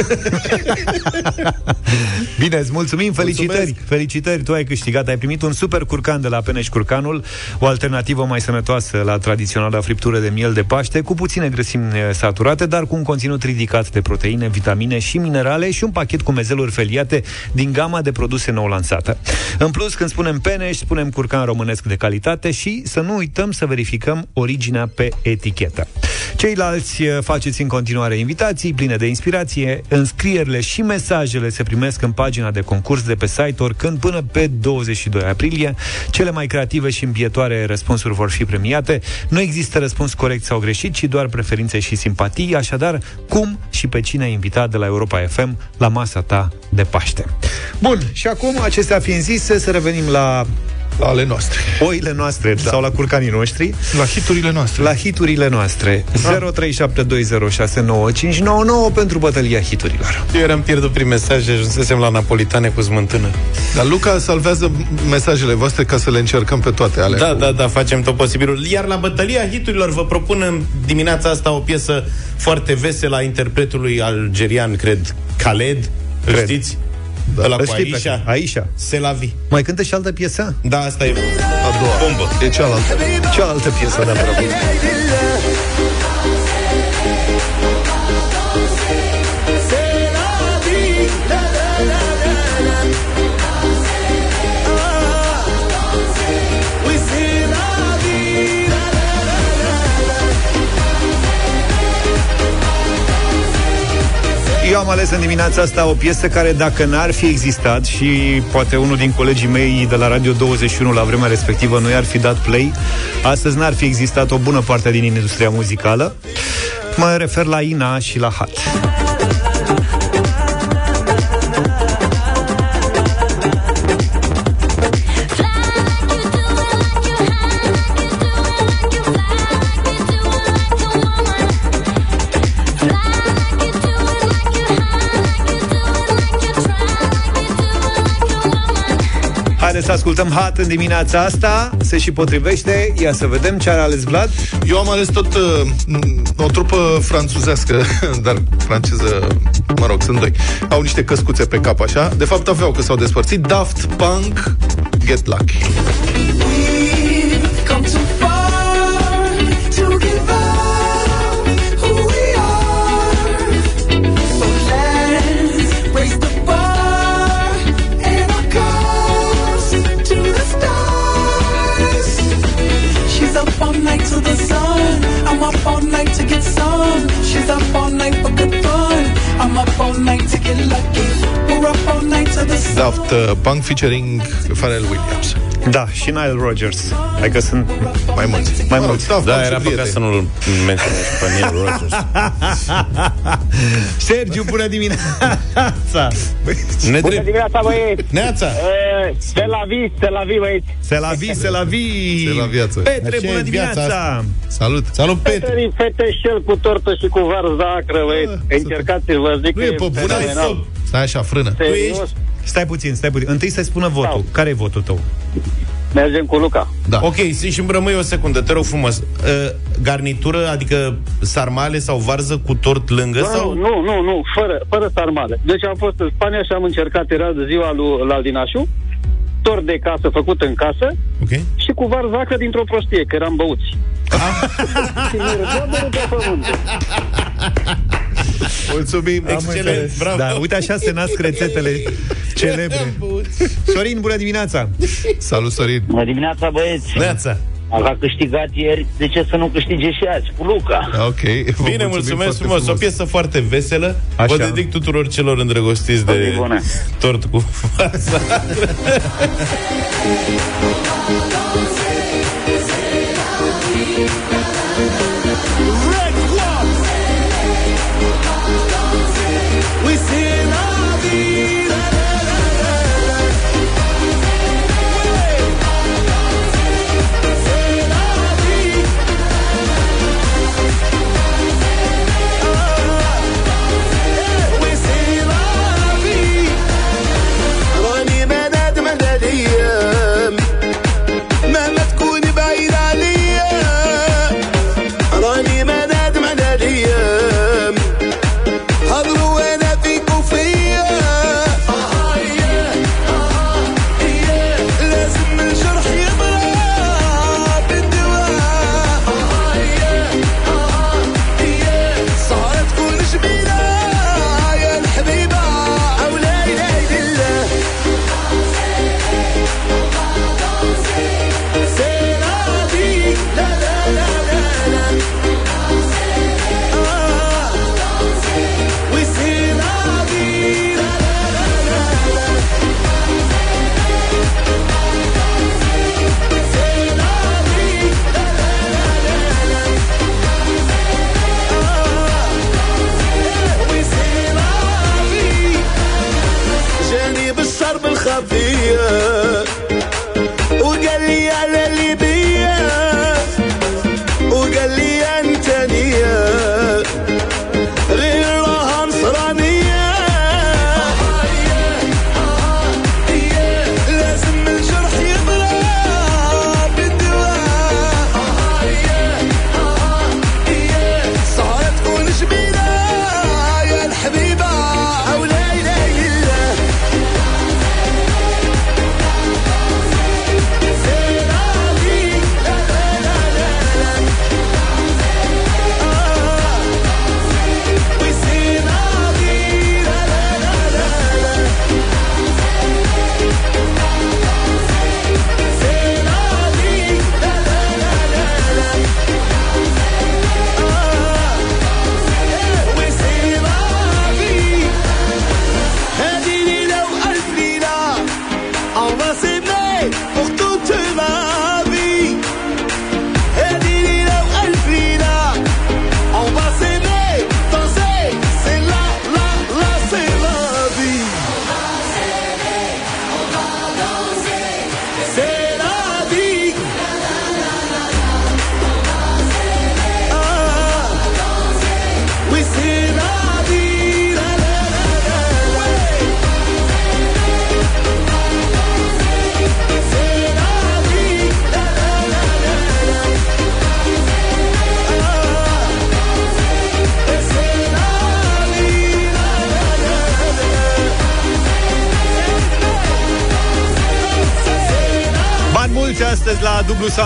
Bine, îți mulțumim, felicitări! Mulțumesc. Felicitări, tu ai câștigat, ai primit un super curcan de la Peneș Curcanul, o alternativă mai sănătoasă la tradiționala friptură de miel de Paște, cu puține grăsimi eh, saturate, dar cu un conținut ridicat de proteine, vitamine și minerale și un pachet cu mezeluri feliate din gama de produse nou lansată. În plus, când spunem Peneș, spunem curcan românesc de calitate calitate și să nu uităm să verificăm originea pe etichetă. Ceilalți uh, faceți în continuare invitații pline de inspirație. Înscrierile și mesajele se primesc în pagina de concurs de pe site oricând până pe 22 aprilie. Cele mai creative și îmbietoare răspunsuri vor fi premiate. Nu există răspuns corect sau greșit, ci doar preferințe și simpatii. Așadar, cum și pe cine ai invitat de la Europa FM la masa ta de Paște. Bun, și acum, acestea fiind zise, să revenim la la ale noastre. Oile noastre da. sau la curcanii noștri. La hiturile noastre. La hiturile noastre. Da. 0372069599 pentru bătălia hiturilor. Eu eram pierdut prin mesaje, ajunsesem la napolitane cu smântână. Dar Luca salvează mesajele voastre ca să le încercăm pe toate alea. Da, da, da, facem tot posibilul. Iar la bătălia hiturilor vă propun în dimineața asta o piesă foarte veselă a interpretului algerian, cred, Khaled. Cred. Știți? Da. La cu Îl știi pe Aisha. Aisha. Se la vi. Mai cântă și altă piesă? Da, asta e A doua. bombă. E cealaltă. Cealaltă piesă, da, am ales în dimineața asta o piesă care dacă n-ar fi existat și poate unul din colegii mei de la Radio 21 la vremea respectivă nu i-ar fi dat play, astăzi n-ar fi existat o bună parte din industria muzicală. Mă refer la Ina și la Hat. Să ascultăm Hat în dimineața asta Se și potrivește Ia să vedem ce are ales Vlad Eu am ales tot uh, o trupă franțuzească, dar franceză, mă rog, sunt doi. Au niște căscuțe pe cap așa. De fapt aveau că s-au despărțit. Daft Punk, Get Lucky. Daft uh, Punk featuring Pharrell Williams. Da, și Nile Rodgers Adică sunt Mai mulți. mai Mă rog, mulți Daft Da, Punk era sunt păcat prieteni. să nu-l menționez pe Neil Rogers. Sergiu, bună dimineața Ne Bună drept. dimineața, băieți! Neața! Uh, Se la vi, se la vi, băieți! Se la vi, se la vi Se la viață. Petre, Așa e bună viața dimineața Salut! Salut, Petre! Petri, feteșel cu tortă și cu varză acră, băieți! Încercați, vă zic Nu că e pe bune, fenomenal. Stai așa, frână. Serios, Stai puțin, stai puțin Întâi să-i spună votul Sau. Care e votul tău? mergem cu Luca. Da. Ok, și și îmi rămâi o secundă, te rog frumos. Uh, garnitură, adică sarmale sau varză cu tort lângă? Nu, sau? nu, nu, nu, fără, fără sarmale. Deci am fost în Spania și am încercat, era de ziua lui la Dinașu, tort de casă făcut în casă Ok. și cu varză acră dintr-o prostie, că eram băuți. și mi pe pământ. Mulțumim! Excelent, bravo! Da, uite așa se nasc rețetele celebre Sorin, bună dimineața Salut, Sorin! Bună dimineața, băieți! Neața! Dacă a câștigat ieri, de ce să nu câștige și azi? Cu Luca! Ok, vă Bine, mulțumim mulțumesc foarte frumos. O piesă foarte veselă. Așa. Vă dedic tuturor celor îndrăgostiți Zi de bună. tort cu varză.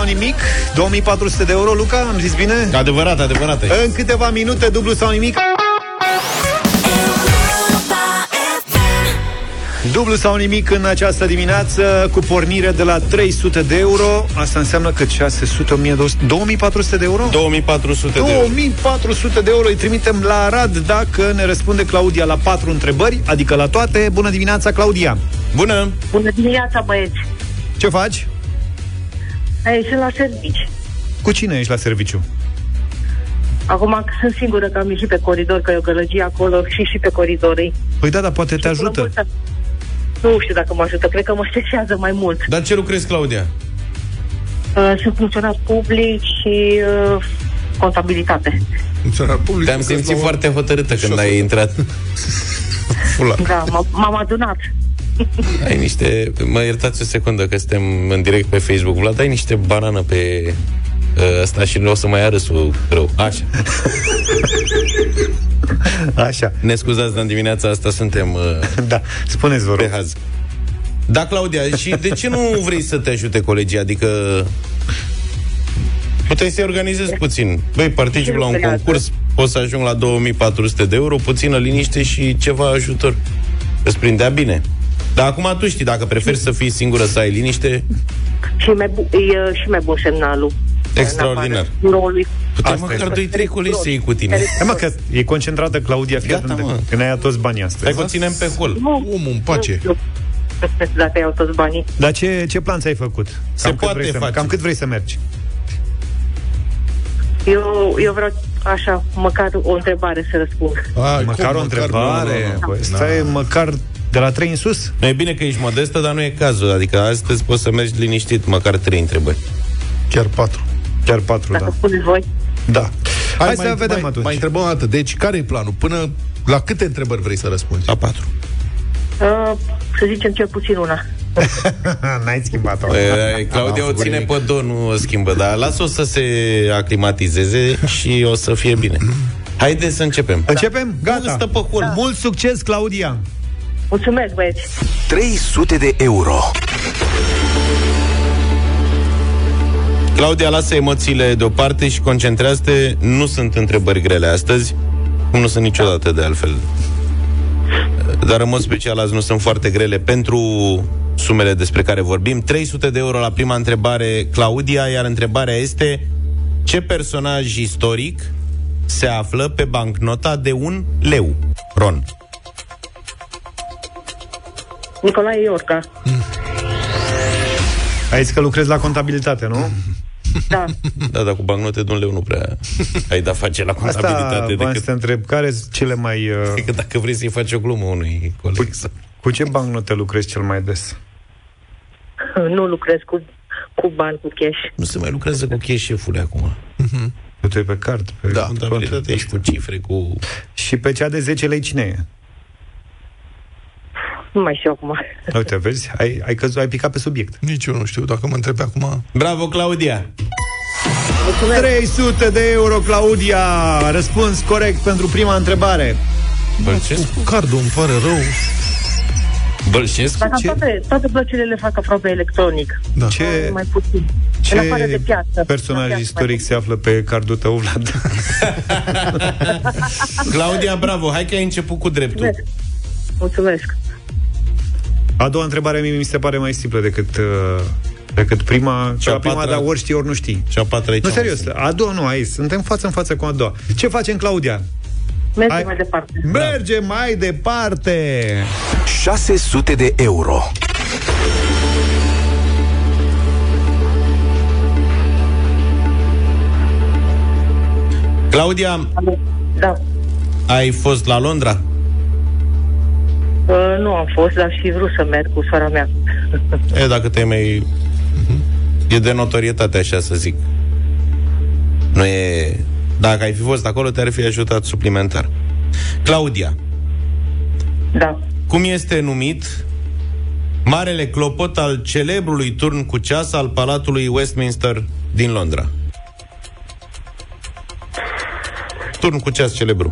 sau nimic 2400 de euro, Luca, am zis bine? Adevărat, adevărat. În câteva minute, dublu sau nimic Dublu sau nimic în această dimineață Cu pornire de la 300 de euro Asta înseamnă că 600, 1200, 2400 de euro? 2400 de euro. 2400 de euro îi trimitem la Arad Dacă ne răspunde Claudia la patru întrebări Adică la toate Bună dimineața, Claudia Bună! Bună dimineața, băieți! Ce faci? Ei, sunt la servici. Cu cine ești la serviciu? Acum sunt sigură că am ieșit pe coridor, că e o gălăgie acolo și și pe coridor. Păi da, dar poate te ajută Multă- Nu știu dacă mă ajută, cred că mă stresează mai mult. Dar ce lucrezi, Claudia? Uh, sunt funcționar public și uh, contabilitate. Funcționar public. Te-am simțit foarte hotărâtă când ai intrat. Fula. Da, m- m-am adunat. Ai niște... Mă iertați o secundă că suntem în direct pe Facebook. Vlad, ai niște banană pe uh, ăsta și nu o să mai ia râsul rău. Așa. Așa. Ne scuzați, dar în dimineața asta suntem... Uh, da, spuneți, vă rog. Pe haz. Da, Claudia, și de ce nu vrei să te ajute colegii? Adică puteai să-i organizezi puțin. Băi, particip la un concurs, poți să ajung la 2400 de euro, puțină liniște și ceva ajutor. Îți prindea bine. Dar acum tu știi, dacă preferi să fii singură să ai liniște, Și mai bu- e uh, și mai bun semnalul. extraordinar. Biroului. Puteai măcar 2-3 colegi să iei cu tine. Hai mă, că e concentrată Claudia fii Gata, atent, mă. Că ne-ai toți banii astăzi Hai că o ținem pe hol. Nu, Omul în pace. nu. Dacă iau toți banii. Dar ce, ce plan ți-ai făcut? Se cât poate vrei să, face. Cam cât vrei să mergi? Eu, eu vreau așa, măcar o întrebare să răspund. Ai, măcar cum, o întrebare. nu, nu, nu. Băi, Stai măcar de la 3 în sus? Nu e bine că ești modestă, dar nu e cazul. Adică astăzi poți să mergi liniștit, măcar 3 întrebări. Chiar patru. Chiar 4, Dacă da. spuneți voi. Da. Hai, mai, să vedem mai, atunci. Mai întrebăm o dată. Deci, care e planul? Până la câte întrebări vrei să răspunzi? La 4. Uh, să zicem cel puțin una. N-ai schimbat-o. E, Claudia o ține pe don, nu o schimbă, dar lasă-o să se aclimatizeze și o să fie bine. Haideți să începem. Începem? Gata. stă pe hol. Mult succes, Claudia! Mulțumesc, băieți. 300 de euro. Claudia, lasă emoțiile deoparte și concentrează-te. Nu sunt întrebări grele astăzi, cum nu sunt niciodată de altfel. Dar în mod special azi nu sunt foarte grele pentru sumele despre care vorbim. 300 de euro la prima întrebare, Claudia, iar întrebarea este ce personaj istoric se află pe bancnota de un leu? Ron. Nicolae Iorca. Ai zis că lucrezi la contabilitate, nu? Da. Da, dar cu bancnote de un leu nu prea ai da face la Asta contabilitate v-am să decât te întreb. Care sunt cele mai... Uh, Că dacă vrei să-i faci o glumă unui coleg să... cu ce bancnote lucrezi cel mai des? Nu lucrez cu, cu bani, cu cash. Nu se mai lucrează cu cash șefule acum. Că tu e pe card. Pe Da, Contabilitate ești cu cifre, cu... Și pe cea de 10 lei cine e? Nu mai știu acum. Uite, vezi? Ai, ai, căzut, ai picat pe subiect. Nici eu nu știu. Dacă mă întrebi acum... Bravo, Claudia! 300 de euro, Claudia! Răspuns corect pentru prima întrebare. Bălcescu? Cardul îmi pare rău. Bălcescu? Dar toate, toate plăcerile le fac aproape electronic. Da. Ce, Mai puțin. în afară de ce piață. La personaj piață istoric se află pe cardul tău, Vlad? Claudia, bravo! Hai că ai început cu dreptul. Mulțumesc. Mulțumesc. A doua întrebare mie mi se pare mai simplă decât, uh, decât prima. Și a la prima, patra- dar ori știi, ori nu știi. Și a patra e Nu, cea mai serios, simplă. a doua nu, aici, suntem față în față cu a doua. Ce facem, Claudia? Mergem Hai. mai departe. Mergem mai departe! 600 de euro. Claudia, Da. ai fost la Londra? Uh, nu am fost, dar și vrut să merg cu sora mea. E, dacă te mai... E de notorietate, așa să zic. Nu e... Dacă ai fi fost acolo, te-ar fi ajutat suplimentar. Claudia, Da. cum este numit marele clopot al celebrului turn cu ceas al Palatului Westminster din Londra? Turn cu ceas celebru.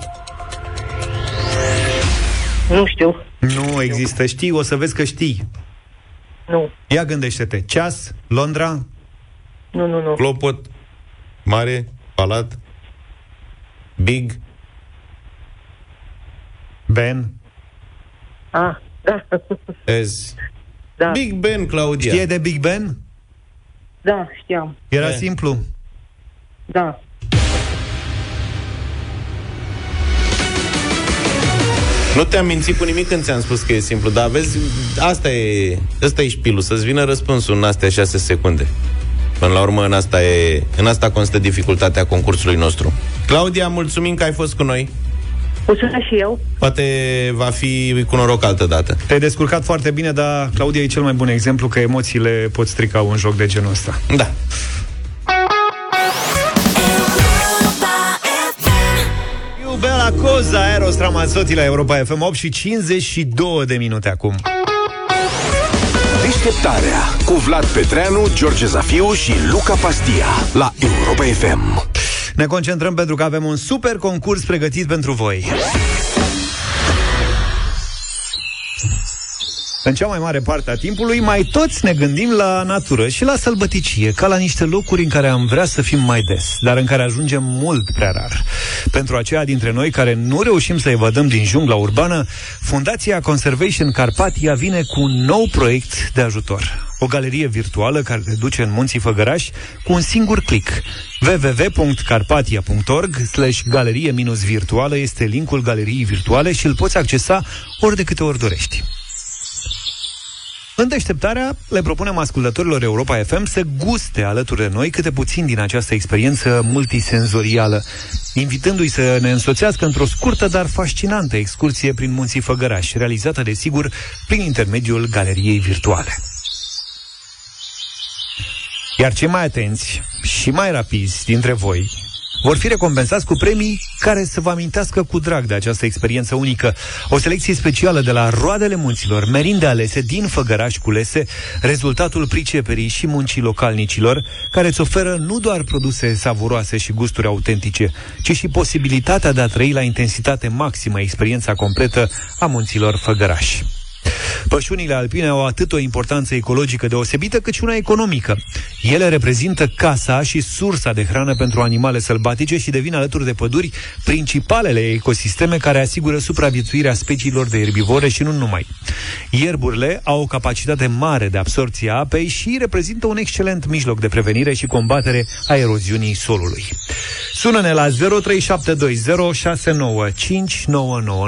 Nu știu. Nu există. Știi, o să vezi că știi. Nu. Ia gândește-te. Ceas, Londra, Nu, nu, nu. Clopot, mare, palat, big, Ben. Ah, da. ez. Da. Big Ben, Claudia. Știe de Big Ben? Da, știam. Era E. simplu. Da. Nu te-am mințit cu nimic când ți-am spus că e simplu, dar vezi, asta e, asta e șpilul, să-ți vină răspunsul în astea 6 secunde. Până la urmă, în asta, e, în asta constă dificultatea concursului nostru. Claudia, mulțumim că ai fost cu noi. Mulțumesc și eu. Poate va fi cu noroc altă dată. Te-ai descurcat foarte bine, dar Claudia e cel mai bun exemplu că emoțiile pot strica un joc de genul ăsta. Da. Eu Bella Cosa, Eros Ramazzotti la Europa FM 8 și 52 de minute acum. Deșteptarea cu Vlad Petreanu, George Zafiu și Luca Pastia la Europa FM. Ne concentrăm pentru că avem un super concurs pregătit pentru voi. În cea mai mare parte a timpului, mai toți ne gândim la natură și la sălbăticie, ca la niște locuri în care am vrea să fim mai des, dar în care ajungem mult prea rar. Pentru aceia dintre noi care nu reușim să evadăm din jungla urbană, Fundația Conservation Carpatia vine cu un nou proiect de ajutor. O galerie virtuală care te duce în munții Făgăraș cu un singur click. www.carpatia.org slash galerie-virtuală este linkul galeriei virtuale și îl poți accesa ori de câte ori dorești. În deșteptarea, le propunem ascultătorilor Europa FM să guste alături de noi câte puțin din această experiență multisenzorială, invitându-i să ne însoțească într-o scurtă, dar fascinantă excursie prin munții Făgăraș, realizată, desigur, prin intermediul galeriei virtuale. Iar cei mai atenți și mai rapizi dintre voi vor fi recompensați cu premii care să vă amintească cu drag de această experiență unică. O selecție specială de la Roadele Munților, merinde alese din Făgăraș culese, rezultatul priceperii și muncii localnicilor, care îți oferă nu doar produse savuroase și gusturi autentice, ci și posibilitatea de a trăi la intensitate maximă experiența completă a munților Făgăraș. Pășunile alpine au atât o importanță ecologică deosebită, cât și una economică. Ele reprezintă casa și sursa de hrană pentru animale sălbatice și devin alături de păduri principalele ecosisteme care asigură supraviețuirea speciilor de erbivore și nu numai. Ierburile au o capacitate mare de absorție a apei și reprezintă un excelent mijloc de prevenire și combatere a eroziunii solului. Sună-ne la 0372069599,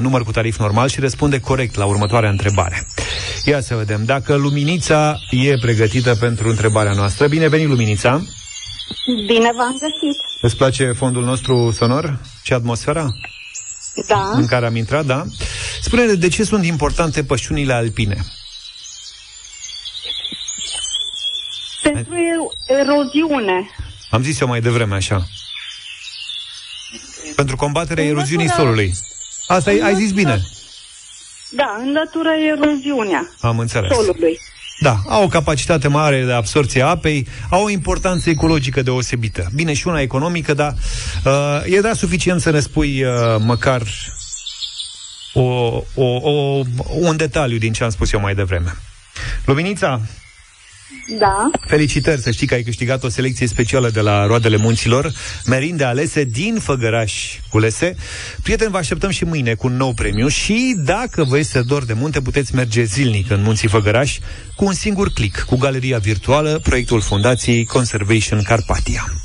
număr cu tarif normal și răspunde corect la următoarea întrebare. Ia să vedem dacă Luminița e pregătită pentru întrebarea noastră. Bine venit, Luminița! Bine v-am găsit. Îți place fondul nostru sonor și atmosfera Da. în care am intrat, da? Spune-ne de ce sunt importante pășunile alpine. Pentru er- eroziune. Am zis eu mai devreme așa. Pentru combaterea eroziunii solului. Asta ai, ai zis bine. Da, înlătură eroziunea Am înțeles. solului. Da, au o capacitate mare de absorție a apei, au o importanță ecologică deosebită. Bine, și una economică, dar uh, e da suficient să ne spui uh, măcar o, o, o, un detaliu din ce am spus eu mai devreme. Luminița, Da. felicitări să știi că ai câștigat o selecție specială de la Roadele Munților, merinde alese din Făgăraș culese. Prieteni, vă așteptăm și mâine cu un nou premiu și dacă vă este dor de munte, puteți merge zilnic în Munții Făgăraș cu un singur click, cu galeria virtuală, proiectul Fundației Conservation Carpatia.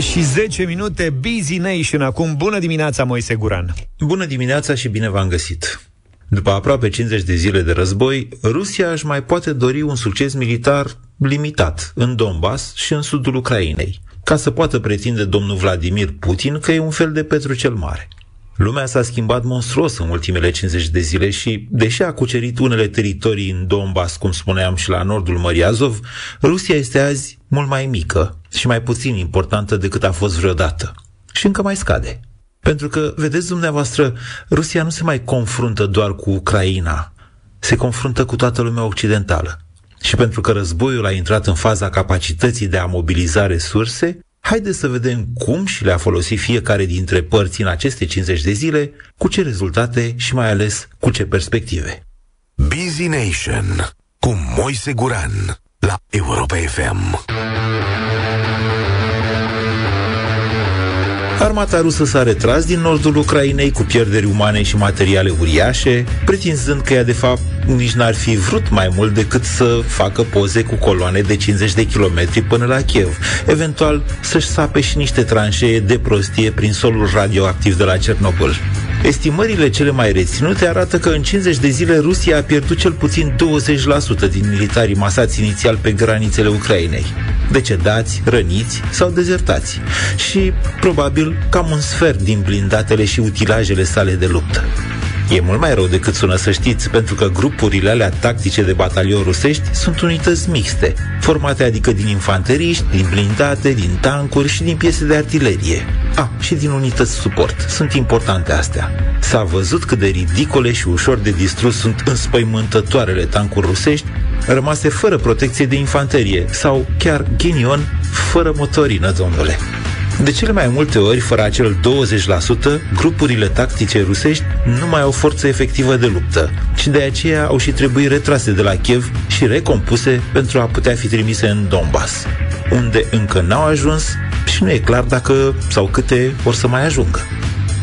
Și 10 minute, Busy Nation acum. Bună dimineața, Moise Guran. Bună dimineața și bine v-am găsit! După aproape 50 de zile de război, Rusia își mai poate dori un succes militar limitat în Donbass și în sudul Ucrainei, ca să poată pretinde domnul Vladimir Putin că e un fel de Petru cel Mare. Lumea s-a schimbat monstruos în ultimele 50 de zile și, deși a cucerit unele teritorii în Donbass, cum spuneam și la nordul Mării Azov, Rusia este azi mult mai mică și mai puțin importantă decât a fost vreodată. Și încă mai scade. Pentru că, vedeți dumneavoastră, Rusia nu se mai confruntă doar cu Ucraina, se confruntă cu toată lumea occidentală. Și pentru că războiul a intrat în faza capacității de a mobiliza resurse, Haideți să vedem cum și le-a folosit fiecare dintre părți în aceste 50 de zile, cu ce rezultate și mai ales cu ce perspective. Busy Nation cu Moise Guran la Europa FM. Armata rusă s-a retras din nordul Ucrainei cu pierderi umane și materiale uriașe, pretinzând că ea de fapt nici n-ar fi vrut mai mult decât să facă poze cu coloane de 50 de kilometri până la Kiev, eventual să-și sape și niște tranșee de prostie prin solul radioactiv de la Cernobâl. Estimările cele mai reținute arată că în 50 de zile Rusia a pierdut cel puțin 20% din militarii masați inițial pe granițele Ucrainei. Decedați, răniți sau dezertați. Și, probabil, cam un sfert din blindatele și utilajele sale de luptă. E mult mai rău decât sună să știți, pentru că grupurile alea tactice de batalion rusești sunt unități mixte, formate adică din infanteriști, din blindate, din tancuri și din piese de artilerie. A, și din unități suport. Sunt importante astea. S-a văzut cât de ridicole și ușor de distrus sunt înspăimântătoarele tancuri rusești, rămase fără protecție de infanterie sau, chiar ghinion, fără motorină, domnule. De cele mai multe ori, fără acel 20%, grupurile tactice rusești nu mai au forță efectivă de luptă și de aceea au și trebuit retrase de la Kiev și recompuse pentru a putea fi trimise în Donbass, unde încă n-au ajuns și nu e clar dacă sau câte or să mai ajungă.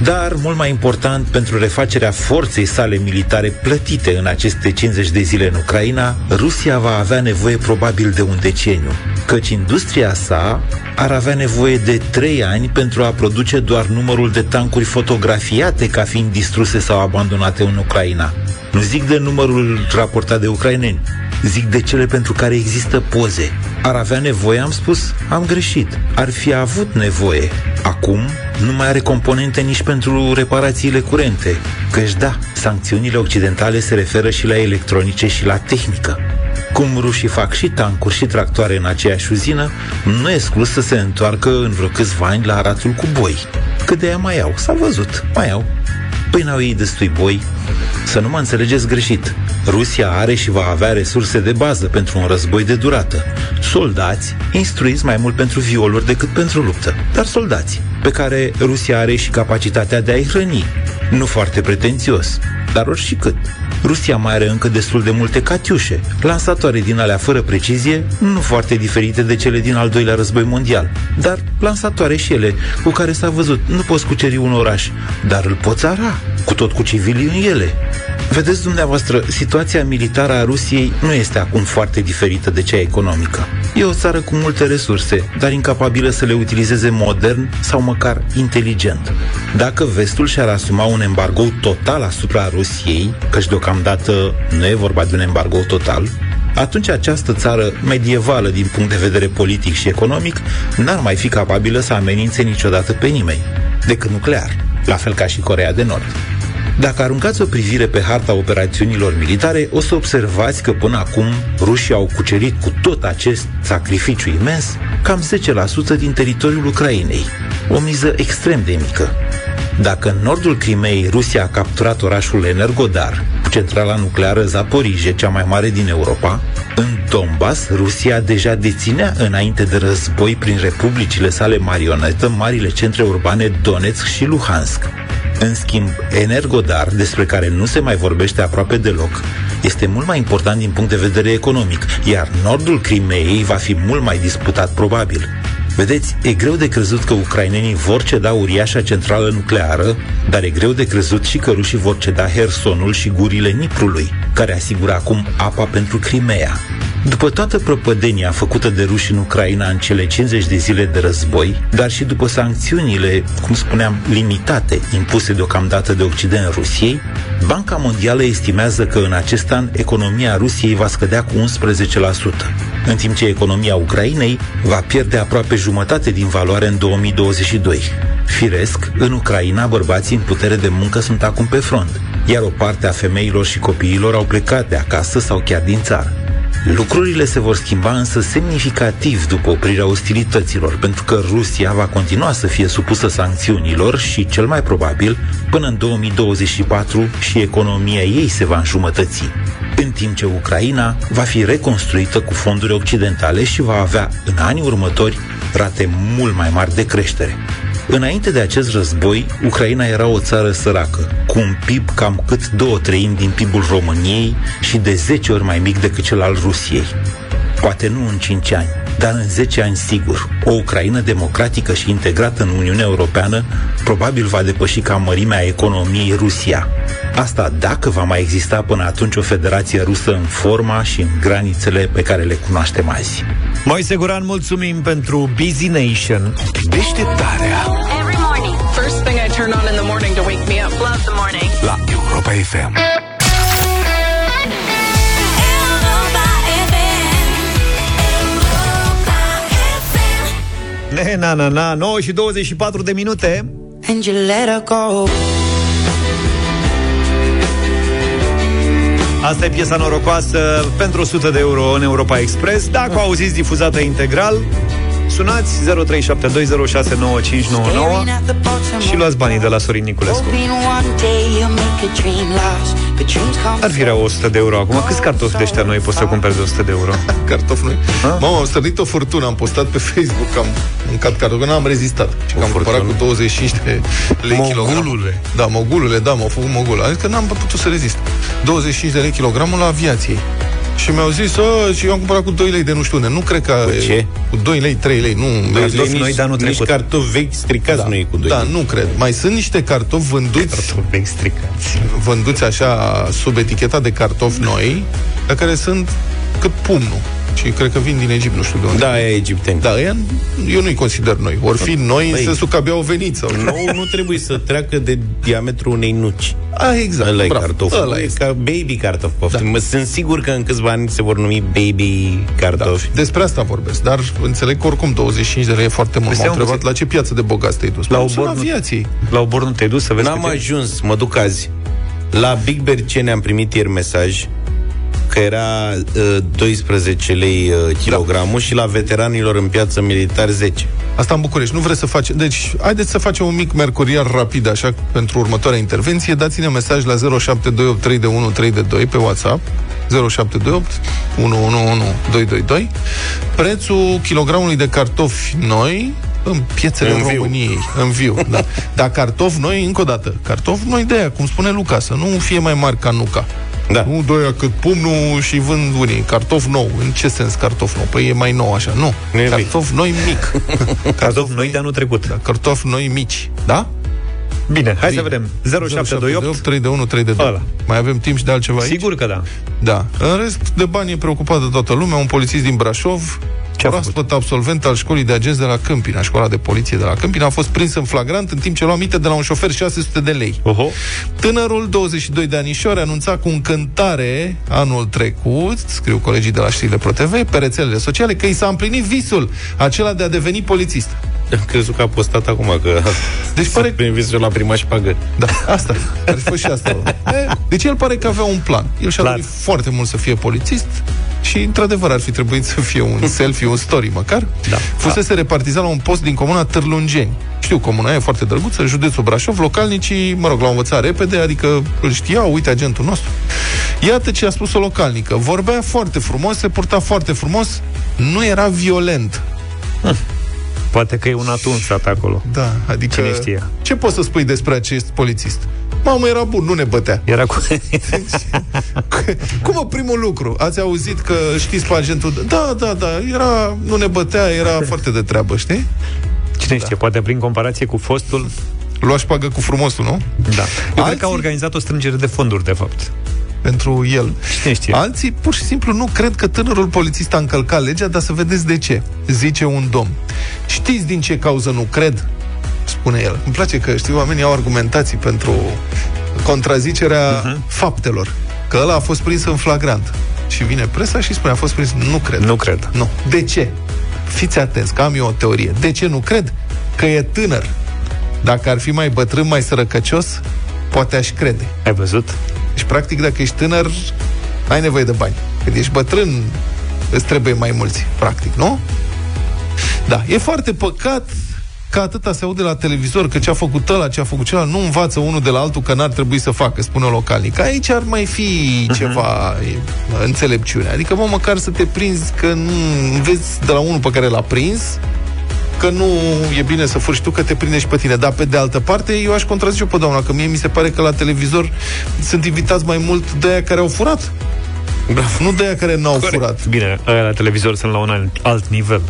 Dar, mult mai important, pentru refacerea forței sale militare plătite în aceste 50 de zile în Ucraina, Rusia va avea nevoie probabil de un deceniu, căci industria sa ar avea nevoie de 3 ani pentru a produce doar numărul de tancuri fotografiate ca fiind distruse sau abandonate în Ucraina. Nu zic de numărul raportat de ucraineni, zic de cele pentru care există poze. Ar avea nevoie, am spus, am greșit. Ar fi avut nevoie. Acum nu mai are componente nici pentru reparațiile curente. Căci da, sancțiunile occidentale se referă și la electronice și la tehnică. Cum rușii fac și tancuri și tractoare în aceeași uzină, nu e exclus să se întoarcă în vreo câțiva ani la aratul cu boi. Cât de ea mai au, s-a văzut, mai au. Păi n-au ei destui boi? Să nu mă înțelegeți greșit. Rusia are și va avea resurse de bază pentru un război de durată. Soldați, instruiți mai mult pentru violuri decât pentru luptă, dar soldați, pe care Rusia are și capacitatea de a-i hrăni. Nu foarte pretențios, dar ori și cât. Rusia mai are încă destul de multe catiușe, lansatoare din alea fără precizie, nu foarte diferite de cele din al doilea război mondial, dar lansatoare și ele, cu care s-a văzut, nu poți cuceri un oraș, dar îl poți ara, cu tot cu civilii în ele. Vedeți dumneavoastră, situația militară a Rusiei nu este acum foarte diferită de cea economică. E o țară cu multe resurse, dar incapabilă să le utilizeze modern sau măcar inteligent. Dacă vestul și-ar asuma un embargo total asupra Rusiei, căci deocamdată nu e vorba de un embargo total, atunci această țară medievală din punct de vedere politic și economic n-ar mai fi capabilă să amenințe niciodată pe nimeni, decât nuclear, la fel ca și Corea de Nord. Dacă aruncați o privire pe harta operațiunilor militare, o să observați că până acum rușii au cucerit cu tot acest sacrificiu imens cam 10% din teritoriul Ucrainei. O miză extrem de mică. Dacă în nordul Crimei Rusia a capturat orașul Energodar, cu centrala nucleară Zaporije, cea mai mare din Europa, în Donbass, Rusia deja deținea înainte de război prin republicile sale marionetă marile centre urbane Donetsk și Luhansk. În schimb, Energodar, despre care nu se mai vorbește aproape deloc, este mult mai important din punct de vedere economic, iar nordul Crimeei va fi mult mai disputat probabil. Vedeți, e greu de crezut că ucrainenii vor ceda uriașa centrală nucleară, dar e greu de crezut și că rușii vor ceda Hersonul și gurile Niprului, care asigură acum apa pentru Crimea. După toată prăpădenia făcută de ruși în Ucraina în cele 50 de zile de război, dar și după sancțiunile, cum spuneam, limitate impuse deocamdată de Occident Rusiei, Banca Mondială estimează că în acest an economia Rusiei va scădea cu 11%, în timp ce economia Ucrainei va pierde aproape jumătate din valoare în 2022. Firesc, în Ucraina, bărbații în putere de muncă sunt acum pe front, iar o parte a femeilor și copiilor au plecat de acasă sau chiar din țară. Lucrurile se vor schimba însă semnificativ după oprirea ostilităților, pentru că Rusia va continua să fie supusă sancțiunilor și, cel mai probabil, până în 2024 și economia ei se va înjumătăți. În timp ce Ucraina va fi reconstruită cu fonduri occidentale și va avea în anii următori rate mult mai mari de creștere. Înainte de acest război, Ucraina era o țară săracă, cu un PIB cam cât două treimi din PIB-ul României și de 10 ori mai mic decât cel al Rusiei. Poate nu în 5 ani, dar în 10 ani sigur. O Ucraina democratică și integrată în Uniunea Europeană probabil va depăși ca mărimea economiei Rusia. Asta dacă va mai exista până atunci o federație rusă în forma și în granițele pe care le cunoaștem azi. Moise Guran, mulțumim pentru Busy Nation. Deșteptarea Every morning. First thing I turn on in the morning to wake me up. Love the morning. la Europa FM. Ne, na, na, na, 9 și 24 de minute. And you let her go. Asta e piesa norocoasă pentru 100 de euro în Europa Express. Dacă o auziți difuzată integral, sunați 0372069599 și luați banii de la Sorin Niculescu. Hoping one day you'll make a dream last. But dreams come Ar fi rău 100 de euro acum. Câți cartofi de ăștia noi poți să cumperi de 100 de euro? Cartofi noi. Mamă, am stărnit o furtună, am postat pe Facebook că am mâncat cartofi, că n-am rezistat. Și că am cumpărat cu 25 de lei Mogulule. Da, mogulule, da, m-au făcut mogul. Adică n-am putut să rezist. 25 de lei kilogramul la aviației. Și mi-au zis, "A, și eu am cumpărat cu 2 lei de nu știu unde. Nu cred că... Cu ce? Cu 2 lei, 3 lei, nu... Cartofi noi de anul nici trecut. cartofi vechi stricați Da, nu e cu 2 da, nu cred. Mai sunt niște cartofi vânduți Cartofi vechi stricați. vânduți așa sub eticheta de cartofi noi, la care sunt cât pumnul. Și cred că vin din Egipt, nu știu de unde. Da, e egipteni. Da, ea, eu nu-i consider noi. Or fi noi în Păi, sensul că abia au venit. Sau... Nou nu trebuie să treacă de diametrul unei nuci. A, exact. Ăla e bravo. cartof. Ăla e este. ca baby cartof. Poftim. Da. Sunt sigur că în câțiva ani se vor numi baby cartofi. Despre asta vorbesc, dar înțeleg că oricum 25 de lei e foarte mult. Păi M-au stai un întrebat la ce piață de bogați te-ai dus. La La Obor la nu- aviației. La obor nu te-ai dus să vezi N-am câte- ajuns, mă duc azi. La Big Bercene am primit ieri mesaj că era uh, 12 lei uh, kilogramul da. și la veteranilor în piață militar 10. Asta în București. Nu vreți să facem... Deci, haideți să facem un mic mercurial rapid, așa, pentru următoarea intervenție. Dați-ne mesaj la 07283132 pe WhatsApp. 0728 111222 Prețul kilogramului de cartofi noi în piețele În viu. României. În viu, da. Dar cartofi noi, încă o dată, cartofi noi de aia, cum spune Luca, să nu fie mai mari ca nuca. Da. Nu de aia cât pumnul și vând unii. Cartof nou. În ce sens cartof nou? Păi e mai nou așa. Nu. Nu e cartof noi mic. Cartofi noi de anul trecut. Da, cartof noi mici. Da? Bine, hai Bine. să vedem. 0728 3 de 1, 3 de 2. Ăla. Mai avem timp și de altceva aici? Sigur că da. Da. În rest, de bani e preocupată toată lumea. Un polițist din Brașov, Ce a proaspăt absolvent al școlii de agenți de la Câmpina, școala de poliție de la Câmpina, a fost prins în flagrant în timp ce lua mite de la un șofer 600 de lei. Oho. Tânărul, 22 de anișori, anunța cu încântare anul trecut, scriu colegii de la știrile ProTV, pe rețelele sociale, că i s-a împlinit visul, acela de a deveni polițist. Am crezut că a postat acum că Deci pare prin visul la prima șpagă. Da, asta. Ar fi fost și asta. E, Deci el pare că avea un plan. El și-a Clar. dorit foarte mult să fie polițist și, într-adevăr, ar fi trebuit să fie un selfie, un story măcar. Da. Fusese repartizat la un post din comuna Târlungeni. Știu, comuna e foarte drăguță, județul Brașov, localnicii, mă rog, l-au învățat repede, adică îl știau, uite agentul nostru. Iată ce a spus o localnică. Vorbea foarte frumos, se purta foarte frumos, nu era violent. Poate că e un atunsat acolo. Da, adică... Cine știe? Ce poți să spui despre acest polițist? Mamă, era bun, nu ne bătea. Era cu... Cum mă, primul lucru? Ați auzit că știți pe agentul? Da, da, da, era, nu ne bătea, era foarte de treabă, știi? Cine știe, poate prin comparație cu fostul... Lua pagă cu frumosul, nu? Da. Eu cred Alții- că a organizat o strângere de fonduri, de fapt. Pentru el. Cine știe? Alții pur și simplu nu cred că tânărul polițist a încălcat legea, dar să vedeți de ce. Zice un domn. Știți din ce cauză nu cred? Spune el. Îmi place că, știi, oamenii au argumentații pentru contrazicerea Mhm. uh-huh. faptelor. Că ăla a fost prins în flagrant. Și vine presa și spune, a fost prins. Nu cred. Nu cred. Nu. De ce? Fiți atenți, că am eu o teorie. De ce nu cred? Că e tânăr. Dacă ar fi mai bătrân, mai sărăcăcios, poate aș crede. Ai văzut? Deci, practic, dacă ești tânăr, ai nevoie de bani. Când ești bătrân, Îți trebuie mai mulți, practic, nu? Da, e foarte păcat că atâta se aude la televizor, că ce a făcut ăla, ce a făcut celălalt, nu învață unul de la altul că n-ar trebui să facă, spune o localnic. Aici ar mai fi ceva uh-huh. înțelepciune. Adică, mă, măcar să te prinzi că nu înveți de la unul pe care l-a prins, că nu e bine să furi și tu, că te prinde și pe tine. Dar, pe de altă parte, eu aș contrazice pe doamna, că mie mi se pare că la televizor sunt invitați mai mult de aia care au furat. Bravo. Nu de aia care n-au Corect. furat. Bine, ăia la televizor sunt la un alt, alt nivel.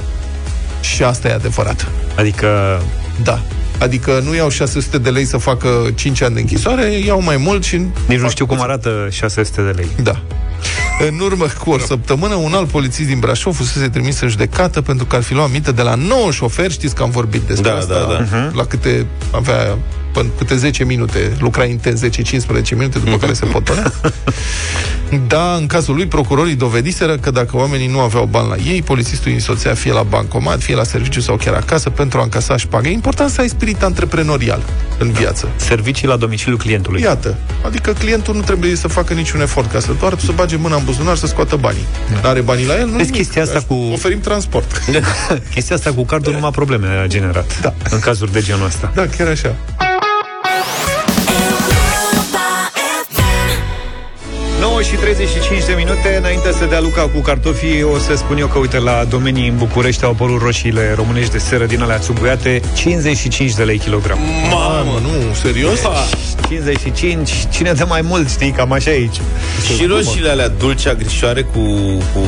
Și asta e adevărat. Adică... Da. Adică nu iau 600 de lei să facă 5 ani de închisoare, iau mai mult și... Nici nu știu cum arată 600 de lei. Da. În urmă cu o săptămână, un alt polițist din Brașov fusese trimis în judecată pentru că ar fi luat aminte de la 9 șoferi, știți că am vorbit despre Da, asta, da, da. uh-huh. la câte avea până câte 10 minute, lucra intens 10-15 minute, după care se potonea. Da, în cazul lui, procurorii dovediseră că dacă oamenii nu aveau bani la ei, polițistul îi însoțea fie la bancomat, fie la serviciu sau chiar acasă pentru a încasa șpagă. E important să ai spirit antreprenorial în viață. Servicii la domiciliul clientului. Iată, adică clientul nu trebuie să facă niciun efort ca să doar să bage mâna în buzunar să scoată banii. Da. Are banii la el, nu Vezi, nimic. chestia asta cu... Oferim transport. Chestia asta cu cardul numai probleme a generat. Da. În cazuri de genul ăsta. Da, chiar așa. 9 și 35 de minute înainte să dea Luca cu cartofii O să spun eu că, uite, la domenii în București Au apărut roșiile românești de seră din alea țuguiate 55 de lei kilogram Mamă, nu, serios? 55, cine dă mai mult, știi, cam așa aici Și roșiile alea dulce, agrișoare cu, cu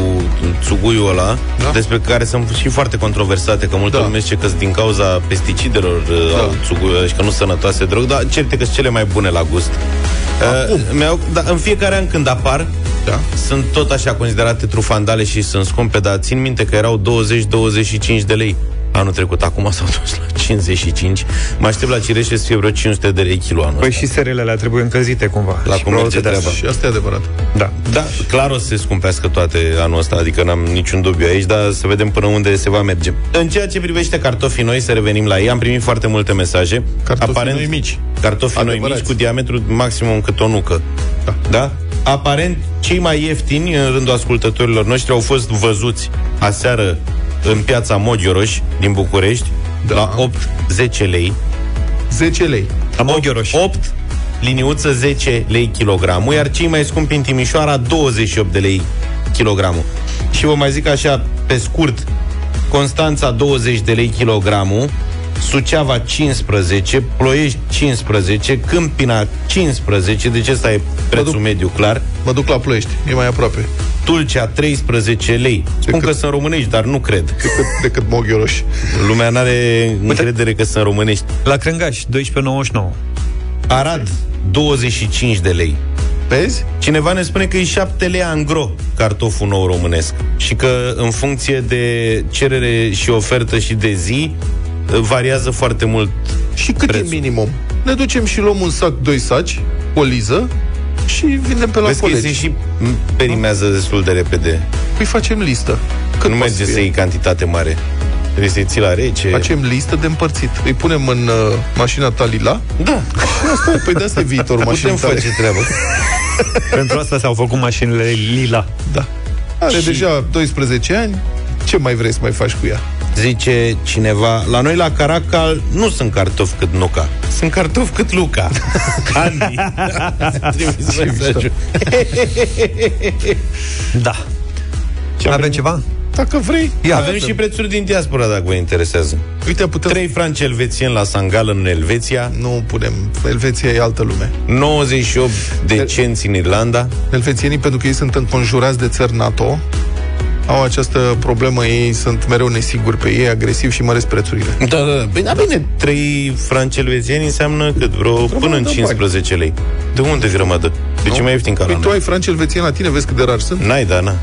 țuguiul ăla, da. despre care sunt și foarte controversate, că multă da. lume zice că sunt din cauza pesticidelor da. au țuguiul ăla și că nu sănătoase drog, dar certe că sunt cele mai bune la gust. Uh, mi-au, da, în fiecare an când apar, da. sunt tot așa considerate trufandale și sunt scumpe, dar țin minte că erau 20-25 de lei anul trecut. Acum s-au dus la 55. Mă aștept la cireșe să fie vreo 500 de lei kilo anul Păi ăsta. și serele alea trebuie încălzite cumva La Și cum probabil merge de asta. treaba. Și asta e adevărat. Da. Da, clar o să se scumpească toate anul ăsta, adică n-am niciun dubiu aici, dar să vedem până unde se va merge. În ceea ce privește cartofii noi, să revenim la ei, am primit foarte multe mesaje. Cartofii noi mici. Cartofii noi Adevărați. mici cu diametru maximum cât o nucă. Da. da? Aparent, cei mai ieftini în rândul ascultătorilor noștri au fost văzuți aseară în piața Moghioroș din București da. la 8-10 lei. 10 lei. La Moghioroș. 8 liniuță 10 lei kilogramul, iar cei mai scumpi în Timișoara 28 de lei kilogramul. Și vă mai zic așa, pe scurt, Constanța 20 de lei kilogramul, Suceava 15, Ploiești 15, Câmpina 15, deci ăsta e prețul duc- mediu clar. Mă duc la Ploiești, e mai aproape. Tulcea 13 lei. Spun că sunt românești, dar nu cred. Decât, decât Moghioroș. Lumea n-are încredere că sunt românești. La Crângaș, 12,99 Arad, 25 de lei. Vezi? Cineva ne spune că e 7 lei angro cartoful nou românesc și că în funcție de cerere și ofertă și de zi variază foarte mult Și cât prețul. e minimum? Ne ducem și luăm un sac, doi saci, o liză și vindem pe la Vezi că colegi. se și perimează destul de repede. Păi facem listă. Cât nu poate merge fi? să iei cantitate mare. Trebuie să-i ții la rece. Facem listă de împărțit. Îi punem în uh, mașina ta lila. Da. Asta, e, păi de asta e viitorul mașinii Putem tale. face treabă. Pentru asta s-au făcut mașinile lila Da. Are Și- deja 12 ani. Ce mai vrei să mai faci cu ea? Zice cineva, la noi la Caracal nu sunt cartofi cât Nuca. Sunt cartofi cât Luca. Andy. Trimis mesajul. Da Ce Avem ceva? Dacă vrei. Ia, Avem și prețuri din diaspora, dacă vă interesează. Uite, putem... 3 franci elvețieni la Sangal în Elveția, Nu punem. Elveția e altă lume. 98 de cenți în Irlanda. Elvețienii, pentru că ei sunt înconjurați de țări NATO, au această problemă, ei sunt mereu nesiguri pe ei, agresivi și măresc prețurile. Da, da, da. Bine, da, bine, 3 franci elvețieni înseamnă cât? Vreo până în de 15 lei. De unde grămadă? De ce mai ieftin ca la Păi tu noi? ai franci elvețieni la tine, vezi cât de rar sunt? N-ai, da, na.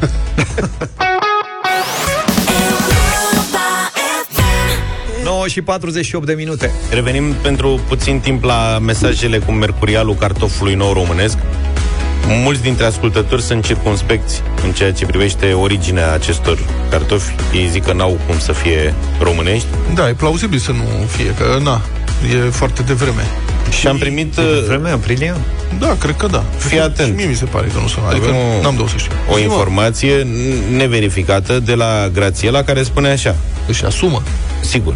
9 și 48 de minute Revenim pentru puțin timp la mesajele cu mercurialul cartofului nou românesc. Mulți dintre ascultători sunt circunspecți în ceea ce privește originea acestor cartofi. Ei zic că n-au cum să fie românești. Da, e plauzibil să nu fie, că na, e foarte devreme. Și am primit... De vreme, aprilie? Da, cred că da. Fii atent. Și mie mi se pare că nu sunt. Adică Avem o- n-am de să știu. O Zi, mă. informație n- neverificată de la Grațiela care spune așa. Își asumă. Sigur.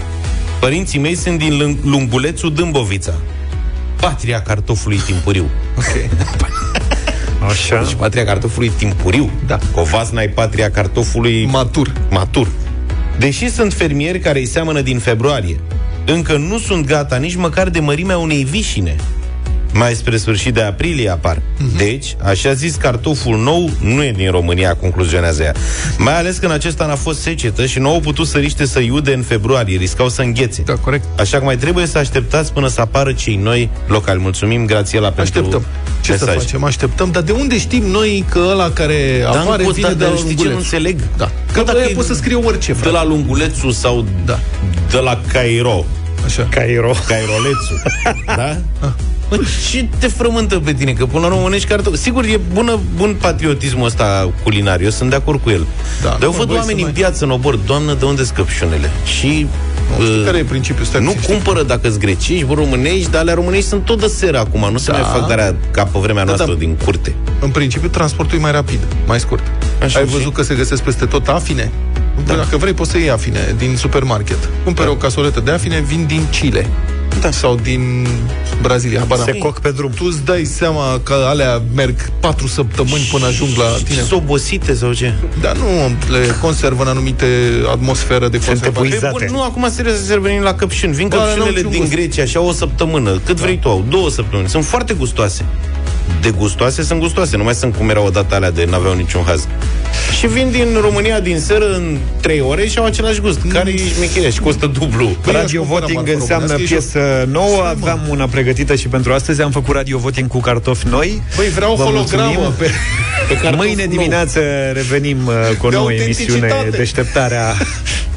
Părinții mei sunt din Lâng- Lungulețul Dâmbovița. Patria cartofului timpuriu. Ok. Așa. Deci patria cartofului timpuriu. Da. Covasna e patria cartofului Matur. matur. Deși sunt fermieri care îi seamănă din februarie, încă nu sunt gata nici măcar de mărimea unei vișine. Mai spre sfârșit de aprilie apar. Mhm. Deci, așa zis, cartoful nou nu e din România, concluzionează ea. Mai ales că în acest an a fost secetă și nu au putut săriște să iude în februarie, riscau să înghețe. Da, corect. Așa că mai trebuie să așteptați până să apară cei noi locali. Mulțumim, Grațiela, pentru Așteptăm. Ce mesaj. să facem? Așteptăm. Dar de unde știm noi că ăla care Dar apare nu pot, vine dar de la știi ce nu lunguleț? înțeleg? Da. Că Că dacă dacă e poți să scrie orice, De frate. la Lungulețul sau Da. de la Cairo. Așa. Cairo. Cairolețul. da? Bă, ce te frământă pe tine? Că până la urmă mănânci cartofi. Sigur, e bună, bun patriotismul ăsta culinar. Eu sunt de acord cu el. Da, Dar eu nu, văd voi oameni să în mai- piață, în obor, doamnă, de unde scăpșunele? Și Nu știu uh, care e principiul ăsta. nu știi? cumpără dacă sunt grecești, vor românești, dar ale românești sunt tot de seră acum. Nu se Da. mai fac de ca pe vremea Da, noastră da. din curte. În principiu, transportul e mai rapid, mai scurt. Așa, Ai și? văzut că se găsesc peste tot afine? Da. Dacă vrei, poți să iei afine din supermarket. Cumpere Da. o casoletă de afine, vin din Chile. Da. Sau din Brazilia. habar Se n-am. coc pe drum. Tu îți dai seama că alea merg patru săptămâni până ajung la tine. Sunt obosite sau ce? Dar nu le conservă în anumite atmosferă de conservare. epuizate. Păi, bun, nu, acum serios să venim la căpșuni. Vin Bă, n-au căpșunele niciun din gust. Grecia, așa o săptămână. Cât vrei tu au? Două săptămâni. Sunt foarte gustoase. De gustoase sunt gustoase. Nu mai sunt cum erau odată alea de n-aveau niciun haz. Și vin din România din seră în trei ore și au același gust. Care e șmecheria și costă dublu. Păi, aș Radio cumpăra Voting marfă înseamnă românească, e piesă nouă Stai, mă. Aveam una pregătită și pentru astăzi Am făcut Radio Voting cu cartofi noi Băi, vreau Vă hologramă mulțumim. pe, pe cartof Mâine nou. dimineață revenim uh, cu o De nouă autenticitate. emisiune Deșteptarea